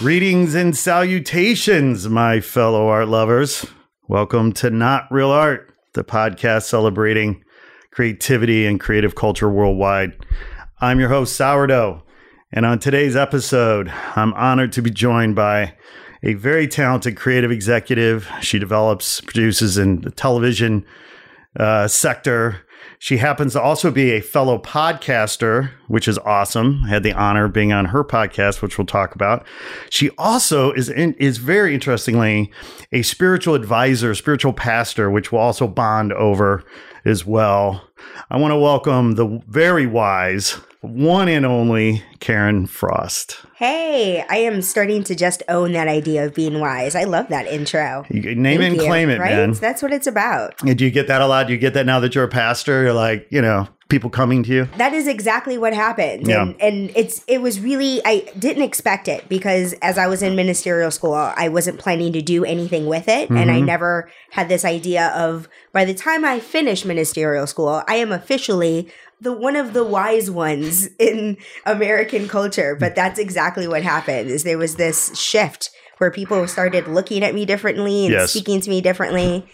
Greetings and salutations, my fellow art lovers. Welcome to Not Real Art, the podcast celebrating creativity and creative culture worldwide. I'm your host, Sourdough, and on today's episode, I'm honored to be joined by a very talented creative executive. She develops, produces in the television uh, sector she happens to also be a fellow podcaster, which is awesome. I had the honor of being on her podcast, which we'll talk about. She also is in, is very interestingly a spiritual advisor, spiritual pastor, which we'll also bond over as well. I want to welcome the very wise one and only Karen Frost. Hey, I am starting to just own that idea of being wise. I love that intro. You name Thank it and you, claim it, right? man. That's what it's about. And do you get that a lot? Do you get that now that you're a pastor? You're like, you know, people coming to you? That is exactly what happened. Yeah. And, and it's it was really I didn't expect it because as I was in ministerial school, I wasn't planning to do anything with it. Mm-hmm. And I mm-hmm. never had this idea of by the time I finish ministerial school, I am officially the one of the wise ones in American culture. But that's exactly what happened is there was this shift where people started looking at me differently and yes. speaking to me differently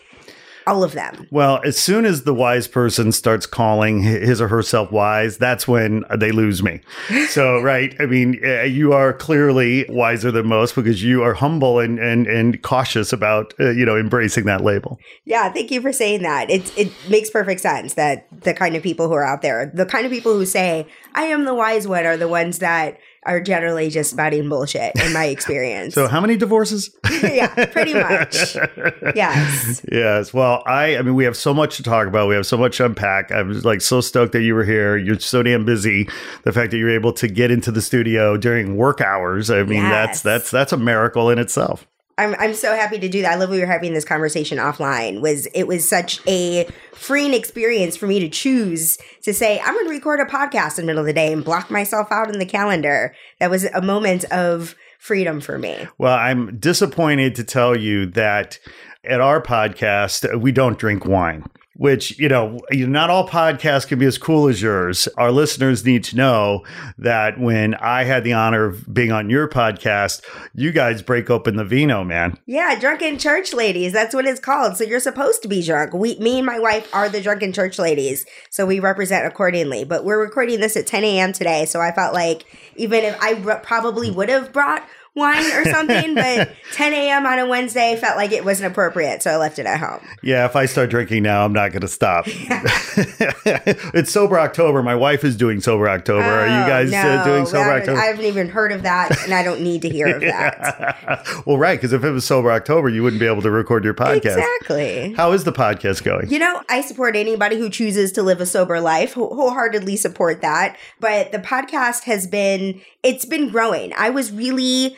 all of them. Well, as soon as the wise person starts calling his or herself wise, that's when they lose me. So, right, I mean, eh, you are clearly wiser than most because you are humble and and and cautious about uh, you know embracing that label. Yeah, thank you for saying that. It it makes perfect sense that the kind of people who are out there, the kind of people who say I am the wise one, are the ones that are generally just spouting mm-hmm. bullshit in my experience. so how many divorces? yeah, pretty much. Yes. Yes. Well, I I mean we have so much to talk about. We have so much to unpack. I was like so stoked that you were here. You're so damn busy. The fact that you're able to get into the studio during work hours. I mean, yes. that's that's that's a miracle in itself. I'm I'm so happy to do that. I love we were having this conversation offline. Was it was such a freeing experience for me to choose to say I'm going to record a podcast in the middle of the day and block myself out in the calendar. That was a moment of freedom for me. Well, I'm disappointed to tell you that at our podcast we don't drink wine which, you know, not all podcasts can be as cool as yours. Our listeners need to know that when I had the honor of being on your podcast, you guys break open the vino, man. Yeah, drunken church ladies. That's what it's called. So you're supposed to be drunk. We, me and my wife are the drunken church ladies. So we represent accordingly. But we're recording this at 10 a.m. today. So I felt like even if I probably would have brought wine or something, but 10 a.m. on a Wednesday felt like it wasn't appropriate, so I left it at home. Yeah, if I start drinking now, I'm not going to stop. it's Sober October. My wife is doing Sober October. Oh, Are you oh, guys uh, no, uh, doing Sober October? I haven't even heard of that, and I don't need to hear of that. well, right, because if it was Sober October, you wouldn't be able to record your podcast. Exactly. How is the podcast going? You know, I support anybody who chooses to live a sober life. Wholeheartedly support that. But the podcast has been, it's been growing. I was really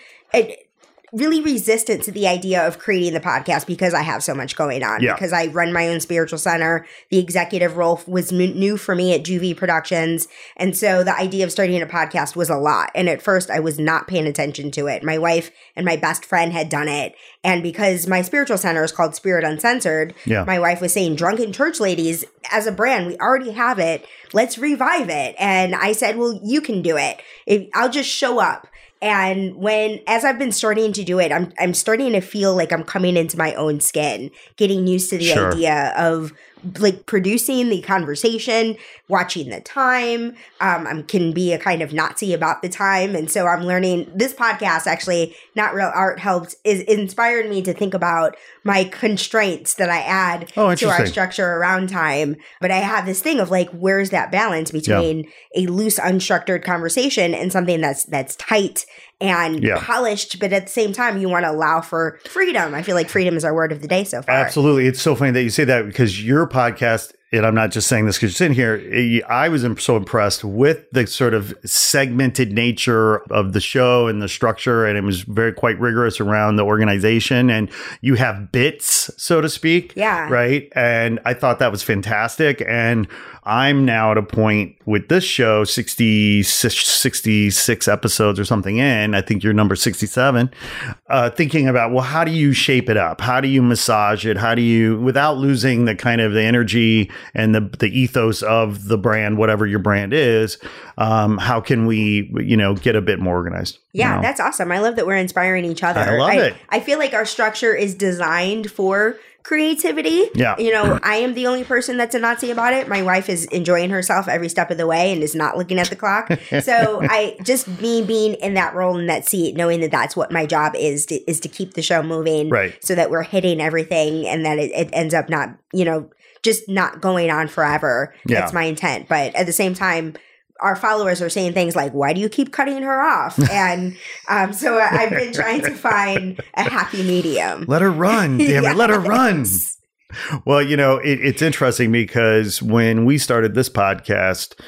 really resistant to the idea of creating the podcast because I have so much going on. Yeah. Because I run my own spiritual center. The executive role was new for me at JuVee Productions. And so the idea of starting a podcast was a lot. And at first, I was not paying attention to it. My wife and my best friend had done it. And because my spiritual center is called Spirit Uncensored, yeah. my wife was saying, Drunken Church Ladies, as a brand, we already have it. Let's revive it. And I said, Well, you can do it. If, I'll just show up and when as I've been starting to do it, I'm I'm starting to feel like I'm coming into my own skin, getting used to the sure. idea of like producing the conversation, watching the time. Um, I can be a kind of Nazi about the time, and so I'm learning. This podcast actually, not real art helped is inspired me to think about my constraints that I add oh, to our structure around time. But I have this thing of like, where's that balance between yeah. a loose, unstructured conversation and something that's that's tight and yeah. polished, but at the same time, you want to allow for freedom. I feel like freedom is our word of the day so far. Absolutely. It's so funny that you say that because your podcast and I'm not just saying this because you're sitting here, eh, I was so impressed with the sort of segmented nature of the show and the structure. And it was very quite rigorous around the organization. And you have bits, so to speak. Yeah. Right. And I thought that was fantastic. And I'm now at a point with this show, 60, 66 episodes or something in. I think you're number 67. Uh, thinking about, well, how do you shape it up? How do you massage it? How do you, without losing the kind of the energy and the, the ethos of the brand, whatever your brand is, um, how can we, you know, get a bit more organized? Yeah, you know? that's awesome. I love that we're inspiring each other. I love it. I feel like our structure is designed for creativity. Yeah. You know, I am the only person that's a Nazi about it. My wife is enjoying herself every step of the way and is not looking at the clock. so I just me being in that role in that seat, knowing that that's what my job is to, is to keep the show moving, Right. So that we're hitting everything and that it, it ends up not, you know, just not going on forever. Yeah. That's my intent. But at the same time. Our followers are saying things like, "Why do you keep cutting her off?" And um, so I've been trying to find a happy medium. Let her run, damn it, let her run. Well, you know, it, it's interesting because when we started this podcast,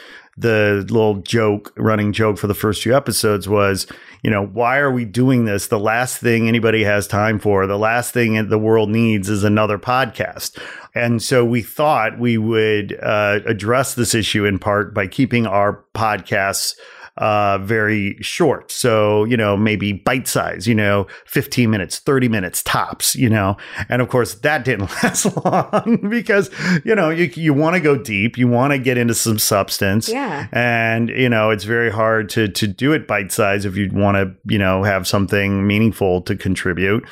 the little joke, running joke for the first few episodes was, you know, why are we doing this? The last thing anybody has time for, the last thing the world needs is another podcast. And so we thought we would uh, address this issue in part by keeping our podcasts uh, very short. So, you know, maybe bite size, you know, 15 minutes, 30 minutes tops, you know. And of course, that didn't last long because, you know, you, you want to go deep, you want to get into some substance. Yeah. And, you know, it's very hard to, to do it bite size if you want to, you know, have something meaningful to contribute.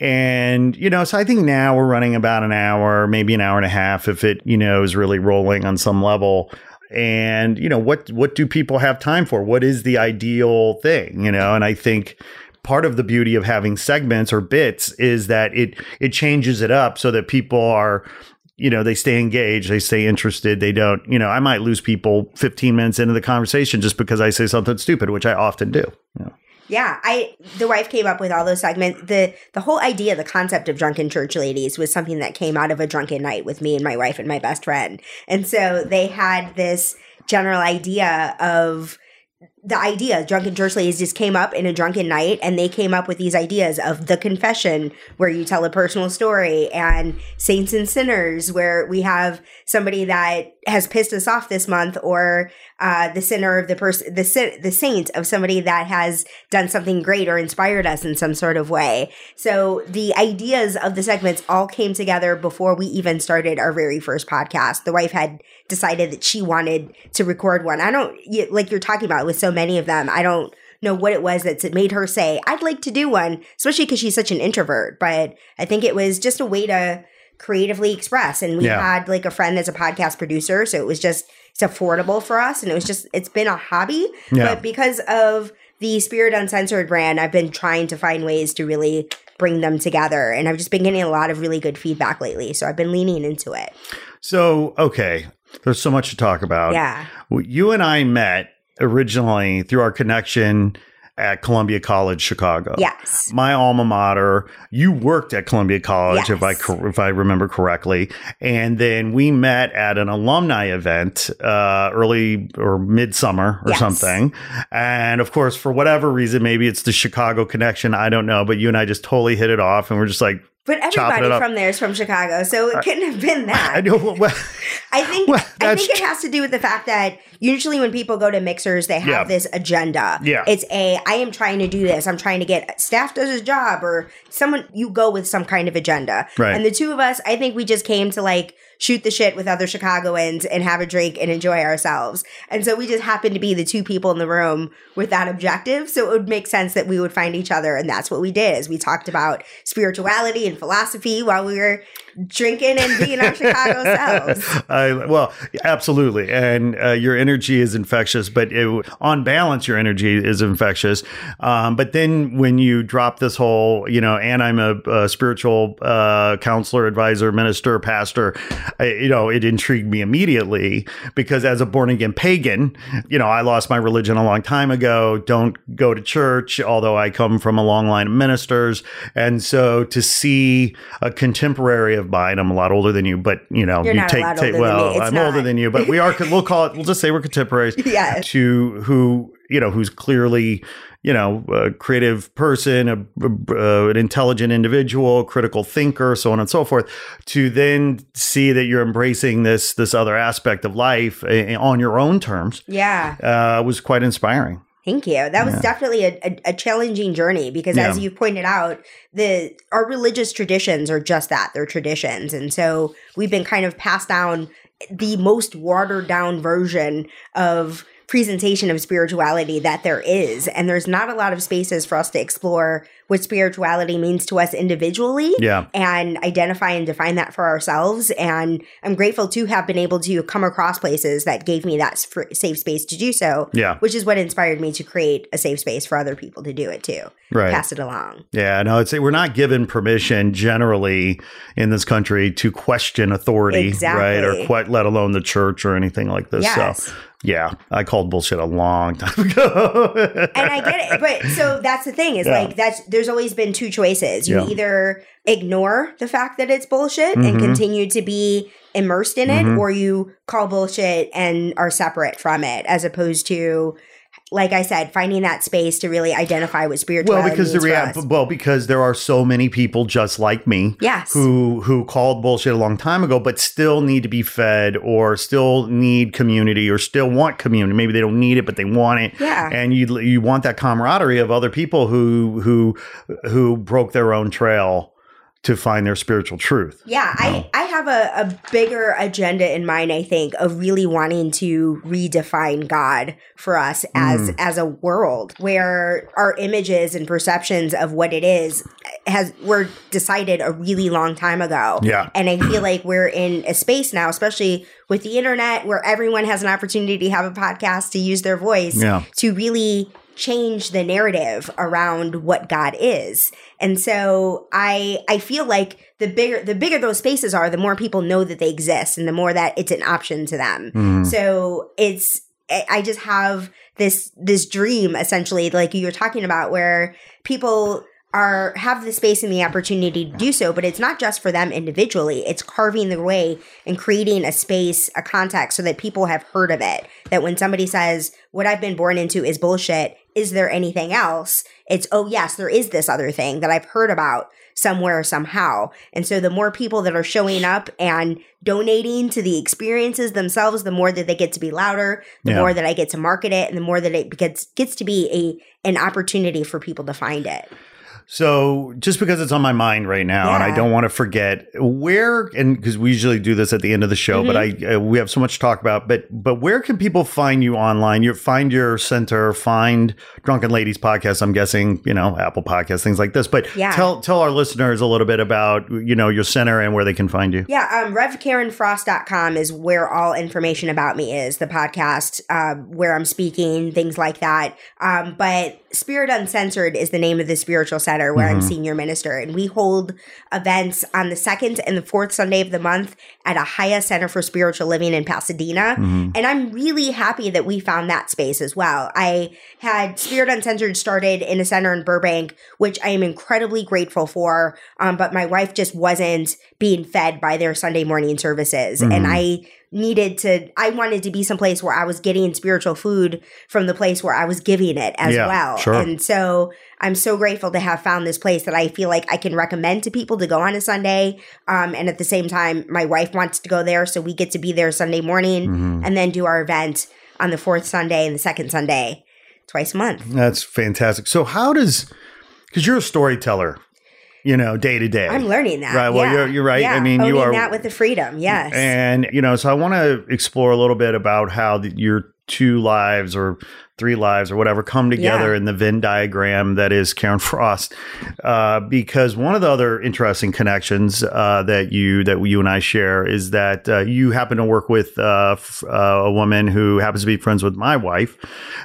And, you know, so I think now we're running about an hour, maybe an hour and a half if it, you know, is really rolling on some level and you know what what do people have time for what is the ideal thing you know and i think part of the beauty of having segments or bits is that it it changes it up so that people are you know they stay engaged they stay interested they don't you know i might lose people 15 minutes into the conversation just because i say something stupid which i often do you know. Yeah, I the wife came up with all those segments. The the whole idea, the concept of drunken church ladies was something that came out of a drunken night with me and my wife and my best friend. And so they had this general idea of the idea drunken church ladies just came up in a drunken night and they came up with these ideas of the confession where you tell a personal story and saints and sinners where we have somebody that has pissed us off this month or uh, the sinner of the person the sin- the saint of somebody that has done something great or inspired us in some sort of way. So the ideas of the segments all came together before we even started our very first podcast. The wife had decided that she wanted to record one. I don't like you're talking about with so many of them i don't know what it was that made her say i'd like to do one especially because she's such an introvert but i think it was just a way to creatively express and we Yeah. had like a friend that's a podcast producer so it was just it's affordable for us and it was just it's been a hobby Yeah. but because of the spirit uncensored brand i've been trying to find ways to really bring them together and i've just been getting a lot of really good feedback lately so i've been leaning into it so okay there's so much to talk about yeah Well, You and I met originally through our connection at Columbia College, Chicago. yes My alma mater. You worked at Columbia College, if I if I remember correctly, and then we met at an alumni event, uh, early or midsummer or Yes. something. And of course, for whatever reason, maybe it's the Chicago connection. I don't know, but you and I just totally hit it off, and we're just like, but everybody from there is from chicago so it couldn't have been that I know. Well, I think Well, I think it has to do with the fact that usually when people go to mixers, they have Yeah. this agenda. Yeah. It's a I am trying to do this. I'm trying to get staff does his job or someone you go with some kind of agenda. Right. And the two of us, I think we just came to like shoot the shit with other Chicagoans and have a drink and enjoy ourselves. And so we just happened to be the two people in the room with that objective. So it would make sense that we would find each other. And that's what we did is we talked about spirituality and philosophy while we were drinking and being our Chicago selves. I, well, absolutely. And uh, your energy is infectious, but it, on balance, your energy is infectious. Um, but then when you drop this whole, you know, and I'm a, a spiritual uh, counselor, advisor, minister, pastor, I, you know, it intrigued me immediately because as a born again pagan, you know, I lost my religion a long time ago. Don't go to church, although I come from a long line of ministers. And so to see a contemporary of mine, I'm a lot older than you, but you know, You're you take, take well. I'm not. older than you, but we are, we'll call it, we'll just say we're contemporaries Yes. to who, you know, who's clearly, you know, a creative person, a, a- an intelligent individual, critical thinker, so on and so forth, to then see that you're embracing this this other aspect of life eh, on your own terms Yeah. uh, was quite inspiring. Thank you. That was Yeah. definitely a, a, a challenging journey because, as you pointed out, the our religious traditions are just that they're traditions, and so we've been kind of passed down the most watered down version of presentation of spirituality that there is and there's not a lot of spaces for us to explore what spirituality means to us individually Yeah. and identify and define that for ourselves. And I'm grateful to have been able to come across places that gave me that safe space to do so. Yeah. Which is what inspired me to create a safe space for other people to do it too. Right. Pass it along. Yeah, no, it's we're not given permission generally in this country to question authority, right? Or quite let alone the church or anything like this. Yes. So, yeah, I called bullshit a long time ago. and I get it. But so that's the thing is Yeah. like that's there's always been two choices. You Yeah. either ignore the fact that it's bullshit Mhm. and continue to be immersed in it, Mhm. or you call bullshit and are separate from it, as opposed to like I said, finding that space to really identify what spirituality well, because the rea- well, because there are so many people just like me Yes. who who called bullshit a long time ago, but still need to be fed, or still need community, or still want community. Maybe they don't need it, but they want it. Yeah. and you you want that camaraderie of other people who who who broke their own trail to find their spiritual truth. Yeah, I, I have a, a bigger agenda in mind, I think, of really wanting to redefine God for us as Mm. as a world where our images and perceptions of what it is has were decided a really long time ago. Yeah. And I feel like we're in a space now, especially with the internet, where everyone has an opportunity to have a podcast to use their voice Yeah. to really change the narrative around what God is. And so I I feel like the bigger the bigger those spaces are, the more people know that they exist and the more that it's an option to them. Mhm. So it's I I just have this this dream essentially like you were talking about where people are have the space and the opportunity to do so but it's not just for them individually it's carving their way and creating a space a context so that people have heard of it that when somebody says what i've been born into is bullshit is there anything else? It's oh yes there is this other thing that i've heard about somewhere somehow. And so the more people that are showing up and donating to the experiences themselves the more that they get to be louder the Yeah. more that i get to market it and the more that it gets gets to be a an opportunity for people to find it So, just because it's on my mind right now, and I don't want to forget where, and because we usually do this at the end of the show, but Mm-hmm. I uh, we have so much to talk about. But but where can people find you online? You find your center, find Drunken Ladies podcast. I'm guessing you know Apple Podcasts, things like this. But Yeah. tell tell our listeners a little bit about you know your center and where they can find you. Yeah, um, RevKarenFrost.com is where all information about me is, the podcast, um, where I'm speaking, things like that. Um, but Spirit Uncensored is the name of the spiritual center where I'm mm-hmm. senior minister. And we hold events on the second and the fourth Sunday of the month at Ahaya Center for Spiritual Living in Pasadena. Mm-hmm. And I'm really happy that we found that space as well. I had Spirit Uncensored started in a center in Burbank, which I am incredibly grateful for. Um, but my wife just wasn't being fed by their Sunday morning services. And mm-hmm. I needed to, I wanted to be someplace where I was getting spiritual food from the place where I was giving it as Yeah, well. sure. And so I'm so grateful to have found this place that I feel like I can recommend to people to go on a Sunday. Um, and at the same time, my wife wants to go there. So we get to be there Sunday morning Mm-hmm. and then do our event on the fourth Sunday and the second Sunday twice a month. That's fantastic. So how does because you're a storyteller, you know, day to day. I'm learning that. Right, well, yeah. you're- you're right. I Yeah. mean, you Owning are- that with the freedom. Yes. And, you know, so I want to explore a little bit about how the, your two lives or three lives or whatever come together Yeah. in the Venn diagram that is Karen Frost. Uh, because one of the other interesting connections uh, that you that you and I share is that uh, you happen to work with uh, f- uh, a woman who happens to be friends with my wife,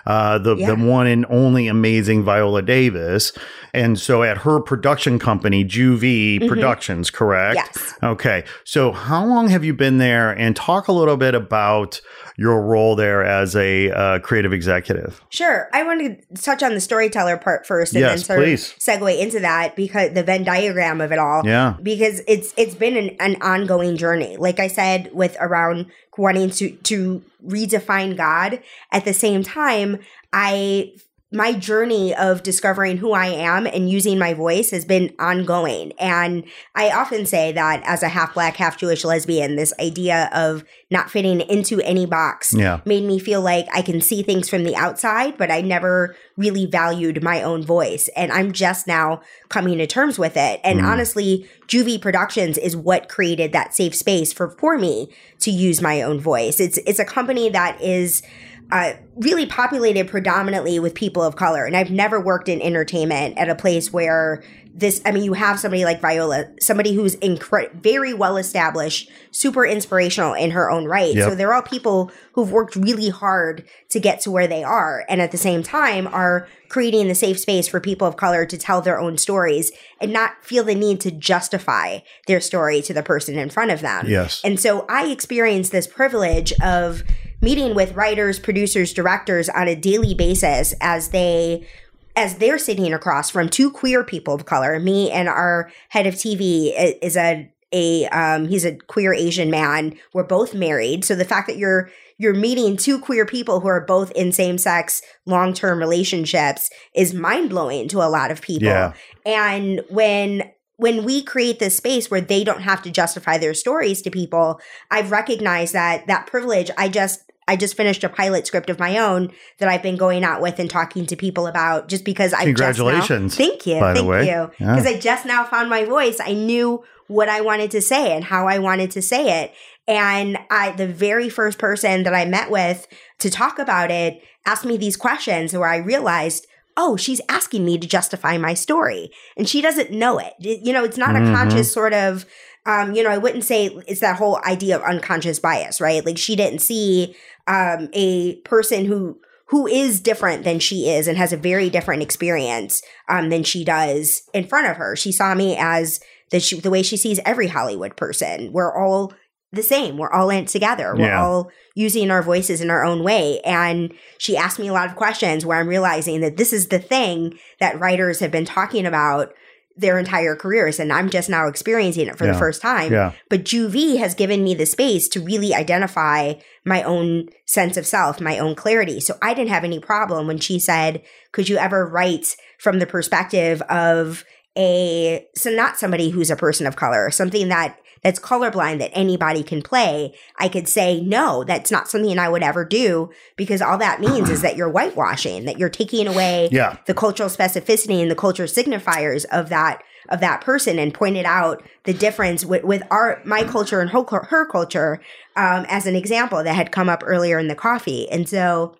uh, the Yeah. the one and only amazing Viola Davis. And so at her production company, JuVee Productions, correct? Mm-hmm. Yes. Okay. So how long have you been there? And talk a little bit about your role there as a uh, creative executive. Sure. I want to touch on the storyteller part first and Yes, then sort please. of segue into that because the Venn diagram of it all. Yeah. Because it's it's been an, an ongoing journey. Like I said, with around wanting to to redefine God. At the same time, I my journey of discovering who I am and using my voice has been ongoing. And I often say that as a half black, half Jewish lesbian, this idea of not fitting into any box Yeah. made me feel like I can see things from the outside, but I never really valued my own voice. And I'm just now coming to terms with it. And mm-hmm. honestly, JuVee Productions is what created that safe space for, for me to use my own voice. It's it's a company that is uh, really populated predominantly with people of color. And I've never worked in entertainment at a place where this, I mean, you have somebody like Viola, somebody who's incre- very well established, super inspirational in her own right. Yep. So they're all people who've worked really hard to get to where they are. And at the same time, are creating the safe space for people of color to tell their own stories and not feel the need to justify their story to the person in front of them. Yes. And so I experienced this privilege of meeting with writers, producers, directors on a daily basis as they as they're sitting across from two queer people of color. Me and our head of TV is a a um he's a queer Asian man. We're both married. So the fact that you're you're meeting two queer people who are both in same-sex long-term relationships is mind-blowing to a lot of people. Yeah. And when when we create this space where they don't have to justify their stories to people, I've recognized that that privilege. I just I just finished a pilot script of my own that I've been going out with and talking to people about just because I Congratulations, Thank you. by the thank way. you. Yeah. Because I just now found my voice. I knew what I wanted to say and how I wanted to say it. And I the very first person that I met with to talk about it asked me these questions where I realized oh, she's asking me to justify my story. And she doesn't know it. You know, it's not Mhm. a conscious sort of, um, you know, I wouldn't say it's that whole idea of unconscious bias, right? Like she didn't see um, a person who who is different than she is and has a very different experience um, than she does in front of her. She saw me as the, she, the way she sees every Hollywood person. We're all the same. We're all in it together. We're Yeah. all using our voices in our own way. And she asked me a lot of questions where I'm realizing that this is the thing that writers have been talking about their entire careers. And I'm just now experiencing it for Yeah. the first time. Yeah. But JuVee has given me the space to really identify my own sense of self, my own clarity. So I didn't have any problem when she said, Could you ever write from the perspective of a so not somebody who's a person of color, something that that's colorblind that anybody can play, I could say, no, that's not something I would ever do because all that means is that you're whitewashing, that you're taking away Yeah. the cultural specificity and the cultural signifiers of that of that person and pointed out the difference with, with our my culture and her, her culture um, as an example that had come up earlier in the coffee and so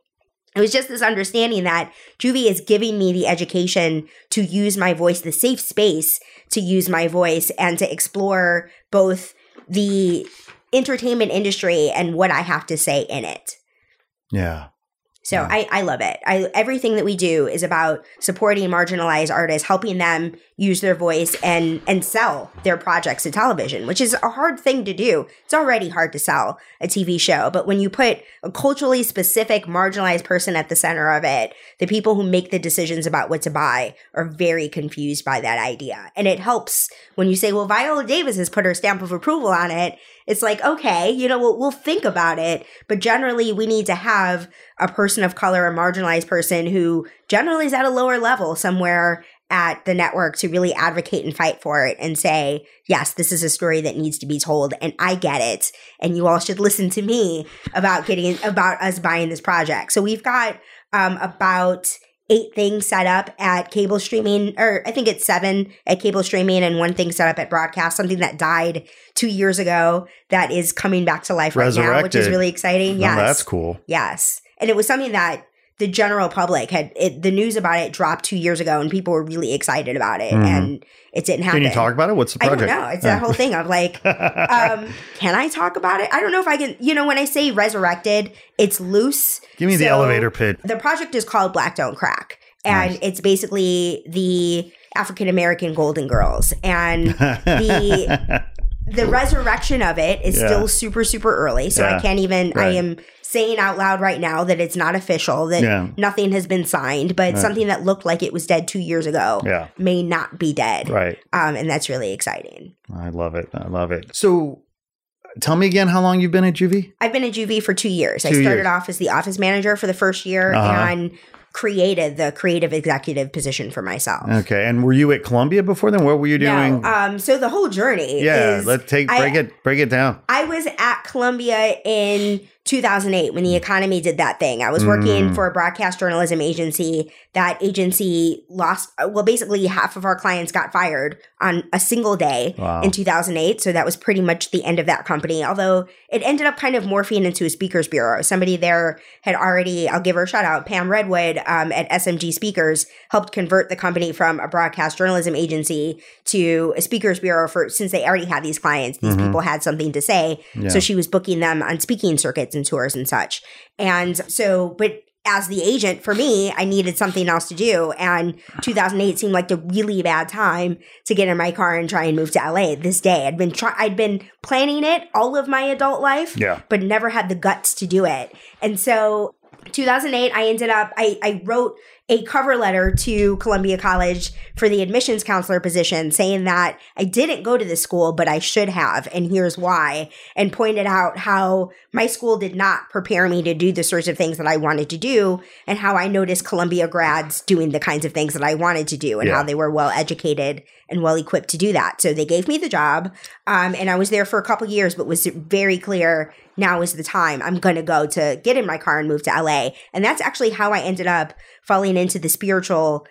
it was just this understanding that JuVee is giving me the education to use my voice, the safe space to use my voice and to explore both the entertainment industry and what I have to say in it. Yeah. So. I, I love it. I everything that we do is about supporting marginalized artists, helping them use their voice and and sell their projects to television, which is a hard thing to do. It's already hard to sell a TV show, but when you put a culturally specific marginalized person at the center of it, the people who make the decisions about what to buy are very confused by that idea. And it helps when you say, "Well, Viola Davis has put her stamp of approval on it." It's like, okay, you know, we'll, we'll think about it, but generally we need to have a person of color, a marginalized person who generally is at a lower level somewhere at the network to really advocate and fight for it and say, yes, this is a story that needs to be told and I get it. And you all should listen to me about getting, about us buying this project. So we've got um, about eight things set up at cable streaming, or I think it's seven at cable streaming and one thing set up at broadcast, something that died two years ago that is coming back to life right now, which is really exciting. Yes. that's cool. Yes. And it was something that the general public had it, the news about it dropped two years ago, and people were really excited about it, Mhm. and it didn't happen. Can you talk about it? What's the project? I don't know. It's that whole thing of like, um, can I talk about it? I don't know if I can. You know, when I say resurrected, it's loose. Give me the elevator pitch. The project is called Black Don't Crack, and Nice. it's basically the African American Golden Girls, and the the resurrection of it is Yeah. still super super early. So Yeah. I can't even. I am saying out loud right now that it's not official. That Yeah. nothing has been signed, but Right. something that looked like it was dead two years ago yeah, may not be dead. right. Um, and that's really exciting. I love it. I love it. So, tell me again how long you've been at JuVee? I've been at JuVee for two years. I started years. off as the office manager for the first year Uh-huh. and created the creative executive position for myself. Okay, and were you at Columbia before then? What were you doing? No, um, so the whole journey yeah, is let's take I- break it break it down. I was at Columbia in 2008 when the economy did that thing. I was working Mm. for a broadcast journalism agency. That agency lost, uh, well, basically half of our clients got fired on a single day Wow. in 2008. So that was pretty much the end of that company. Although it ended up kind of morphing into a speakers bureau. Somebody there had already, I'll give her a shout out, Pam Redwood um, at SMG Speakers helped convert the company from a broadcast journalism agency to a speakers bureau for since they already had these clients. These Mhm. people had something to say. Yeah. So she was booking them on speaking circuits and tours and such. And so, but as the agent for me, I needed something else to do. And 2008 seemed like a really bad time to get in my car and try and move to LA this day. I'd been try- I'd been planning it all of my adult life, yeah. but never had the guts to do it. And so 2008, I ended up, I, I wrote a cover letter to Columbia College for the admissions counselor position saying that I didn't go to this school, but I should have. And here's why. And pointed out how my school did not prepare me to do the sorts of things that I wanted to do and how I noticed Columbia grads doing the kinds of things that I wanted to do and Yeah. how they were well educated and well equipped to do that. So they gave me the job. Um, and I was there for a couple years, but was very clear now is the time I'm going to go to get in my car and move to LA. And that's actually how I ended up falling into the spiritual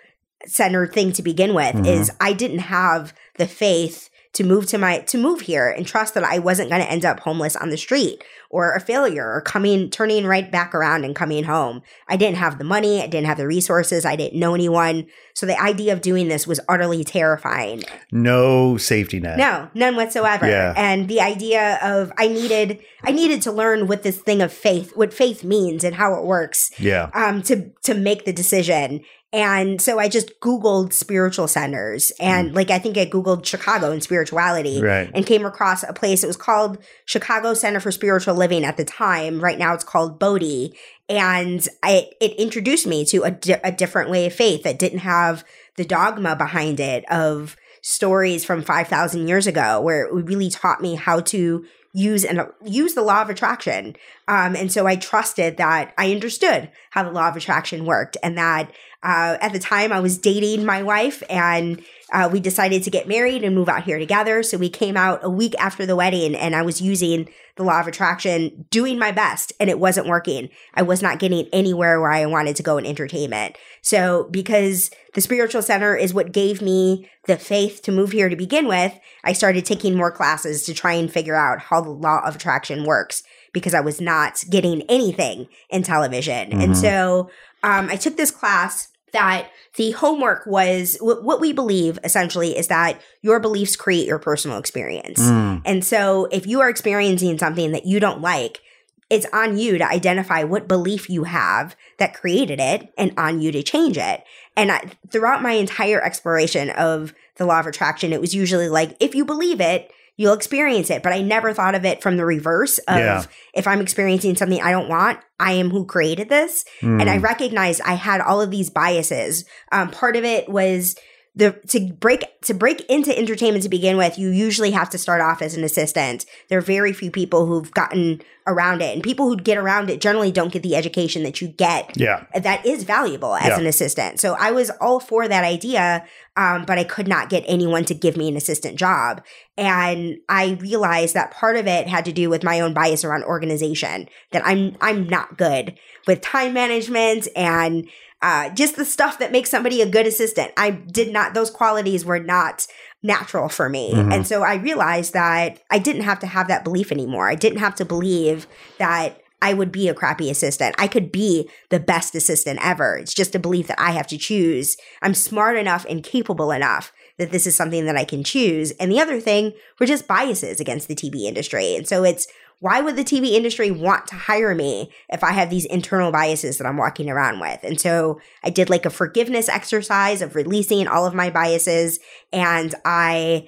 centered thing to begin with Mhm. is I didn't have the faith to move to my to move here and trust that I wasn't going to end up homeless on the street or a failure or coming turning right back around and coming home. I didn't have the money, I didn't have the resources, I didn't know anyone. So the idea of doing this was utterly terrifying. No safety net. No, none whatsoever. Yeah. And the idea of I needed I needed to learn what this thing of faith, what faith means and how it works Yeah. um to to make the decision. And so I just Googled spiritual centers and like I think I Googled Chicago and spirituality Mm. Right. and came across a place. It was called Chicago Center for Spiritual Living at the time. Right now it's called Bodhi. And I, it introduced me to a, di- a different way of faith that didn't have the dogma behind it of stories from 5,000 years ago, where it really taught me how to use and use the law of attraction. Um, and so I trusted that I understood how the law of attraction worked and that uh, at the time I was dating my wife and uh, we decided to get married and move out here together. So we came out a week after the wedding and I was using the law of attraction, doing my best, and it wasn't working. I was not getting anywhere where I wanted to go in entertainment. So because the spiritual center is what gave me the faith to move here to begin with, I started taking more classes to try and figure out how the law of attraction works because I was not getting anything in television. Mhm. And so um, I took this class that the homework was wh- what we believe essentially is that your beliefs create your personal experience. Mm. And so if you are experiencing something that you don't like, it's on you to identify what belief you have that created it and on you to change it. And I, throughout my entire exploration of the law of attraction, it was usually like, if you believe it, you'll experience it. But I never thought of it from the reverse of Yeah. if I'm experiencing something I don't want, I am who created this. Mm. And I recognized I had all of these biases. Um, part of it was the to break to break into entertainment to begin with. You usually have to start off as an assistant. There are very few people who've gotten around it, and people who get around it generally don't get the education that you get yeah. that is valuable as Yeah. an assistant. So I was all for that idea, um, but I could not get anyone to give me an assistant job. And I realized that part of it had to do with my own bias around organization. That I'm I'm not good with time management and uh, just the stuff that makes somebody a good assistant. I did not; those qualities were not natural for me. Mhm. And so I realized that I didn't have to have that belief anymore. I didn't have to believe that I would be a crappy assistant. I could be the best assistant ever. It's just a belief that I have to choose. I'm smart enough and capable enough that this is something that I can choose. And the other thing were just biases against the TV industry. And so it's why would the TV industry want to hire me if I have these internal biases that I'm walking around with? And so I did like a forgiveness exercise of releasing all of my biases and I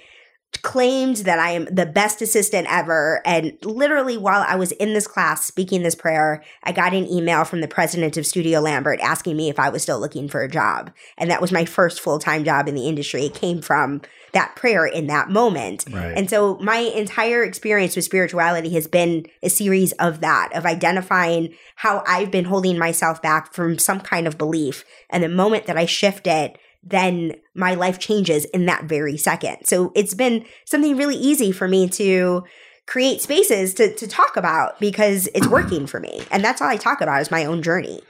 claimed that I am the best assistant ever. And literally, while I was in this class speaking this prayer, I got an email from the president of Studio Lambert asking me if I was still looking for a job. And that was my first full time job in the industry. It came from that prayer in that moment. Right. And so my entire experience with spirituality has been a series of that, of identifying how I've been holding myself back from some kind of belief. And the moment that I shift it, then my life changes in that very second. So it's been something really easy for me to create spaces to, to talk about because it's working for me. And that's all I talk about is my own journey.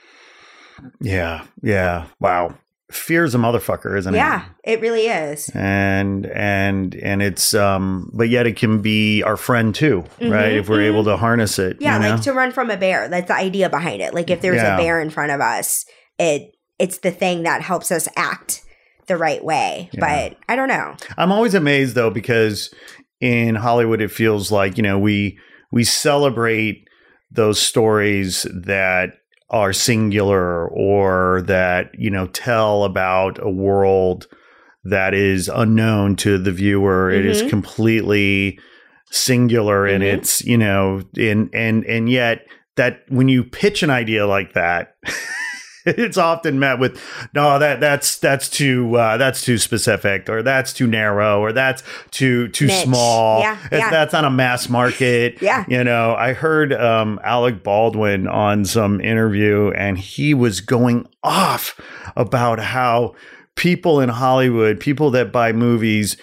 Yeah. Yeah. Wow. Fear's a motherfucker, isn't it? Yeah, it really is. and and and it's um but yet it can be our friend too right if we're able to harness it Mm-hmm, Yeah, you know? like to run from a bear. That's the idea behind it. Like if there's Yeah. a bear in front of us, it it's the thing that helps us act the right way. Yeah. But I don't know. i'm always amazed though because in hollywood it feels like you know we we celebrate those stories that are singular or that you know tell about a world that is unknown to the viewer it is Mhm. completely singular and Mhm. it's you know and and and yet that when you pitch an idea like that it's often met with no that that's that's too uh, that's too specific or that's too narrow or that's too too Niche. small Yeah, yeah. that's on a mass market Yeah. you know i heard um, alec baldwin on some interview and he was going off about how people in hollywood people that buy movies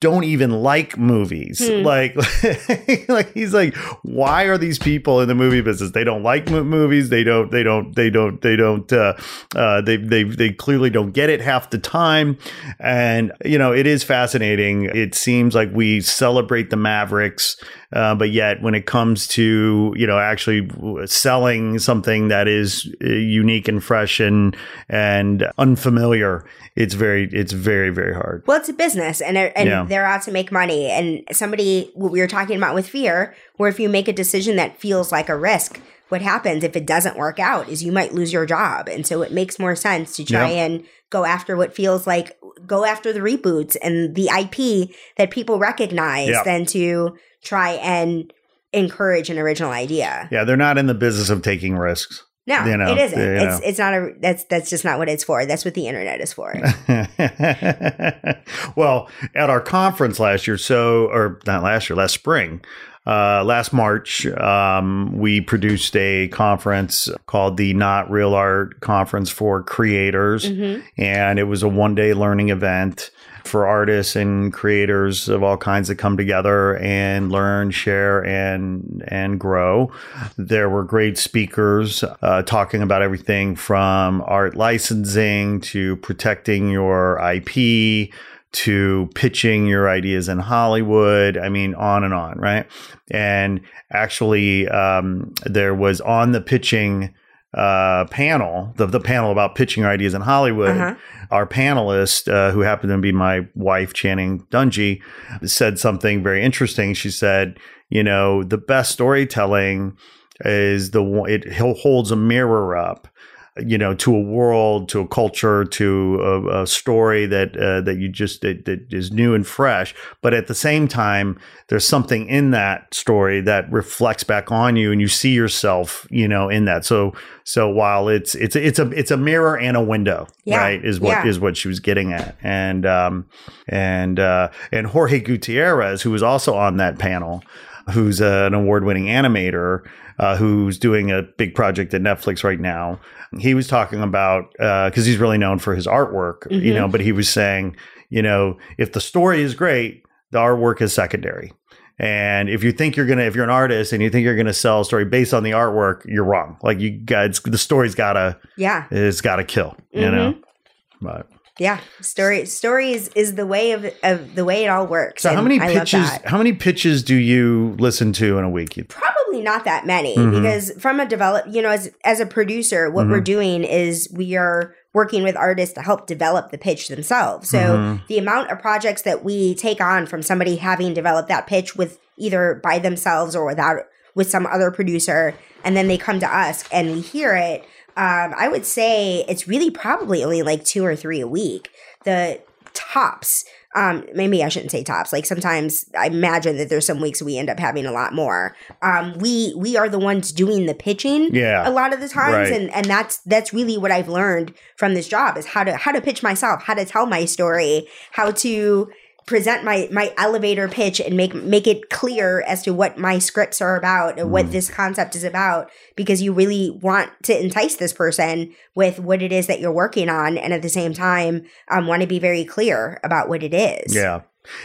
don't even like movies. Hmm. Like, like he's like, why are these people in the movie business? They don't like movies. They don't. They don't. They don't. They don't. Uh, uh, they they they clearly don't get it half the time. And you know, it is fascinating. It seems like we celebrate the Mavericks, uh, but yet when it comes to you know actually selling something that is uh, unique and fresh and and unfamiliar, it's very it's very very hard. Well, it's a business and, and Yeah. they're out to make money. And somebody, what we were talking about with fear, where if you make a decision that feels like a risk, what happens if it doesn't work out is you might lose your job. And so it makes more sense to try Yeah. and go after what feels like go after the reboots and the IP that people recognize Yeah. than to try and encourage an original idea. Yeah, they're not in the business of taking risks. No, You know, it isn't. you It's know. it's not a that's that's just not what it's for. That's what the internet is for. well, at our conference last year, so or not last year, last spring, uh, last March, um, we produced a conference called the Not Real Art Conference for Creators, Mhm. and it was a one-day learning event for artists and creators of all kinds that come together and learn, share, and and grow. There were great speakers uh, talking about everything from art licensing to protecting your IP to pitching your ideas in Hollywood. I mean, on and on, right? And actually, um, there was on the pitching uh, panel, the, the panel about pitching ideas in Hollywood, Uh-huh. our panelist, uh, who happened to be my wife, Channing Dungey, said something very interesting. She said, you know, the best storytelling is the one, it holds a mirror up you know to a world to a culture to a, a story that uh, that you just that, that is new and fresh but at the same time there's something in that story that reflects back on you and you see yourself you know in that so so while it's it's it's a it's a mirror and a window Yeah. right is what is Yeah. what she was getting at and um and uh and Jorge Gutierrez who was also on that panel who's an award-winning animator uh, who's doing a big project at Netflix right now. He was talking about because he's really known for his artwork, you Mhm. know. But he was saying, you know, if the story is great, the artwork is secondary. And if you think you're gonna, if you're an artist and you think you're gonna sell a story based on the artwork, you're wrong. Like you guys, the story's gotta, Yeah. it's gotta kill, you know. But Yeah, story stories is the way of of the way it all works. so, how many I pitches? How many pitches do you listen to in a week? Probably not that many Mhm. because from a develop, you know, as as a producer, what we're Mhm. doing is we are working with artists to help develop the pitch themselves. So Mhm. the amount of projects that we take on from somebody having developed that pitch with either by themselves or without with some other producer, and then they come to us and we hear it. Um, I would say it's really probably only like two or three a week. The tops um maybe i shouldn't say tops like sometimes i imagine that there's some weeks we end up having a lot more um we we are the ones doing the pitching Yeah. a lot of the times Right. and and that's that's really what i've learned from this job is how to how to pitch myself how to tell my story how to present my my elevator pitch and make make it clear as to what my scripts are about and Mm. what this concept is about because you really want to entice this person with what it is that you're working on and at the same time um, want to be very clear about what it is Yeah.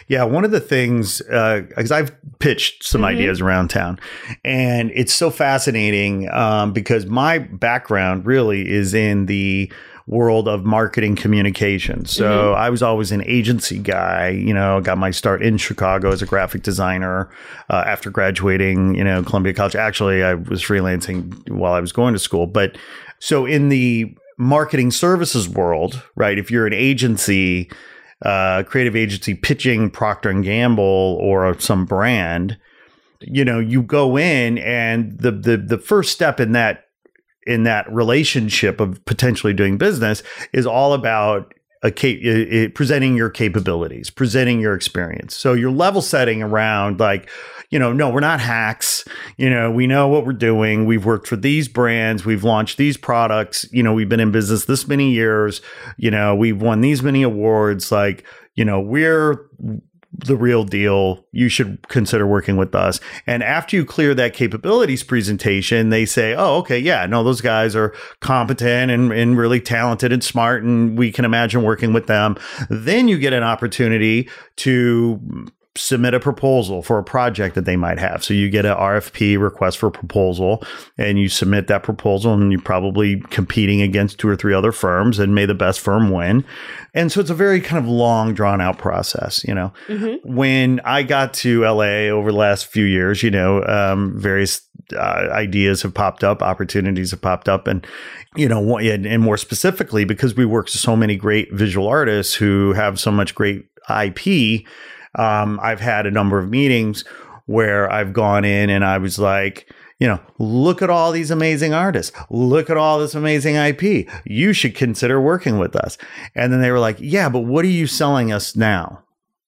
Yeah. One of the things, because I've pitched some Mhm. ideas around town, and it's so fascinating um, because my background really is in the world of marketing communication. So I was always an agency guy, you know, got my start in Chicago as a graphic designer uh, after graduating, you know, Columbia College. Actually, I was freelancing while I was going to school. But so in the marketing services world, right, if you're an agency, uh, creative agency pitching Procter and Gamble or some brand, you know, you go in and the the the first step in that in that relationship of potentially doing business is all about a cap- presenting your capabilities, presenting your experience. So you're level setting around like, you know, no, we're not hacks. You know, we know what we're doing. We've worked for these brands. We've launched these products. You know, we've been in business this many years. You know, we've won these many awards. Like, you know, we're the real deal. You should consider working with us. And after you clear that capabilities presentation, they say, oh, okay, yeah, no, those guys are competent and, and really talented and smart, and we can imagine working with them. Then you get an opportunity to submit a proposal for a project that they might have. So you get an RFP request for proposal and you submit that proposal and you're probably competing against two or three other firms and may the best firm win. And so it's a very kind of long drawn out process, you know. Mhm. When I got to LA over the last few years, you know, um, various uh, ideas have popped up, opportunities have popped up, and you know, and, and more specifically because we work with so many great visual artists who have so much great IP. Um, I've had a number of meetings where I've gone in and I was like, you know, look at all these amazing artists. Look at all this amazing IP. You should consider working with us. And then they were like, yeah, but what are you selling us now?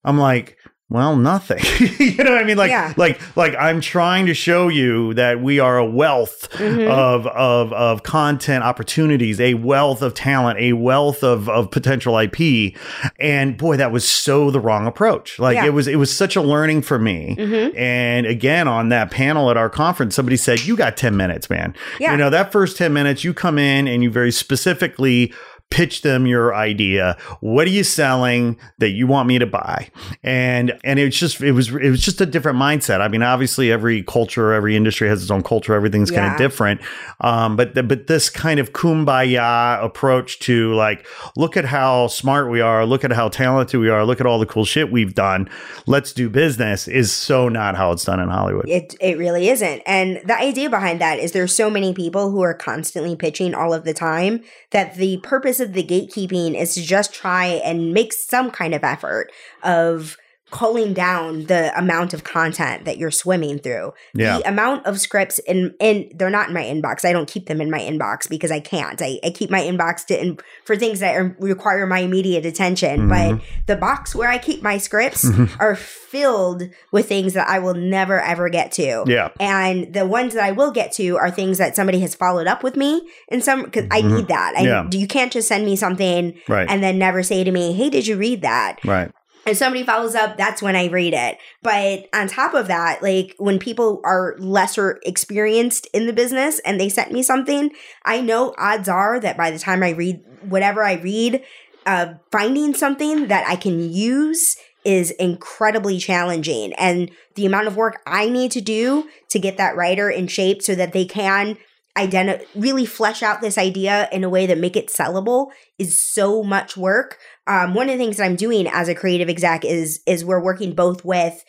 I'm like, well, nothing. you know what I mean? Like, Yeah. like, like I'm trying to show you that we are a wealth Mhm. of, of, of content opportunities, a wealth of talent, a wealth of, of potential IP. And boy, that was so the wrong approach. Like Yeah. it was, it was such a learning for me. Mhm. And again, on that panel at our conference, somebody said, You got 10 minutes, man. Yeah. You know, that first 10 minutes, you come in and you very specifically pitch them your idea. What are you selling that you want me to buy? And and it's just it was it was just a different mindset. I mean, obviously every culture, every industry has its own culture, everything's kind of different. Um, but the, but this kind of kumbaya approach to like, look at how smart we are, look at how talented we are, look at all the cool shit we've done. Let's do business is so not how it's done in Hollywood. It it really isn't. And the idea behind that is there's so many people who are constantly pitching all of the time that the purpose of the gatekeeping is to just try and make some kind of effort of culling down the amount of content that you're swimming through. Yeah. The amount of scripts in in they're not in my inbox. I don't keep them in my inbox because I can't. I, I keep my inbox to in, for things that are, require my immediate attention. Mhm. But the box where I keep my scripts are filled with things that I will never ever get to. Yeah. And the ones that I will get to are things that somebody has followed up with me in some because I Mhm. need that. I, Yeah. You can't just send me something Right. and then never say to me, "Hey, did you read that?" right. If somebody follows up, that's when I read it. But on top of that, like when people are lesser experienced in the business and they sent me something, I know odds are that by the time I read whatever I read, uh, finding something that I can use is incredibly challenging. And the amount of work I need to do to get that writer in shape so that they can identify really flesh out this idea in a way that make it sellable is so much work um, one of the things that I'm doing as a creative exec is is we're working both with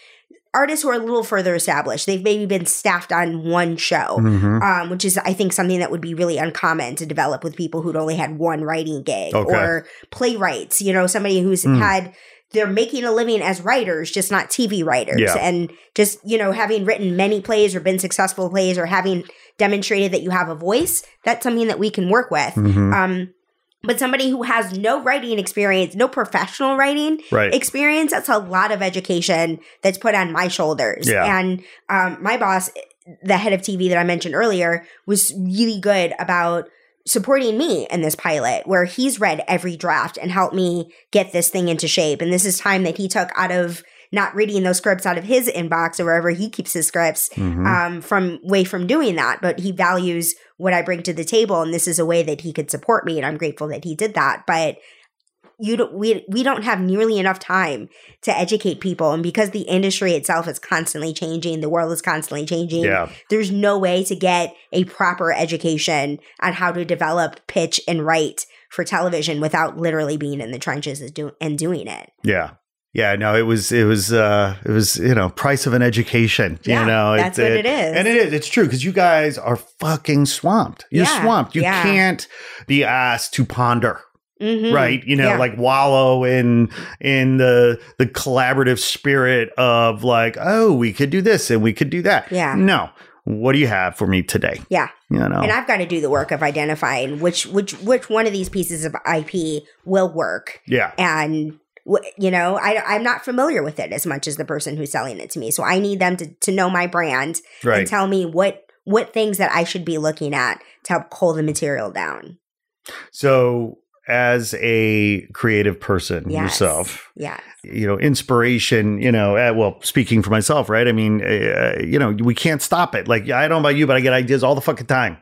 artists who are a little further established. They've maybe been staffed on one show, Mhm. um, which is, I think, something that would be really uncommon to develop with people who'd only had one writing gig Okay. or playwrights. You know, somebody who's Mm. had they're making a living as writers, just not TV writers, Yeah. and just you know having written many plays or been successful plays or having demonstrated that you have a voice. That's something that we can work with. Mhm. Um, but somebody who has no writing experience, no professional writing Right. experience, that's a lot of education that's put on my shoulders. Yeah. And um, my boss, the head of TV that I mentioned earlier, was really good about supporting me in this pilot where he's read every draft and helped me get this thing into shape. And this is time that he took out of not reading those scripts out of his inbox or wherever he keeps his scripts Mhm. um, from way from doing that, but he values what I bring to the table, and this is a way that he could support me, and I'm grateful that he did that. But you don't, we we don't have nearly enough time to educate people, and because the industry itself is constantly changing, the world is constantly changing. yeah. There's no way to get a proper education on how to develop, pitch, and write for television without literally being in the trenches and, do, and doing it. Yeah. Yeah, no, it was it was uh it was, you know, price of an education. Yeah, you know, that's what it is. And it is, it's true because you guys are fucking swamped. You're Yeah, swamped. You yeah. can't be asked to ponder. Mhm. Right. You know, Yeah. like wallow in in the the collaborative spirit of like, oh, we could do this and we could do that. Yeah. No. What do you have for me today? Yeah. You know. And I've got to do the work of identifying which which which one of these pieces of IP will work, yeah. and you know I I'm not familiar with it as much as the person who's selling it to me. So I need them to to know my brand Right. and tell me what what things that I should be looking at to help cool the material down. So as a creative person Yes. yourself, Yeah, you know, inspiration, you know, uh, well, speaking for myself, right? I mean, uh, you know, we can't stop it. Like, I don't know about you, but I get ideas all the fucking time.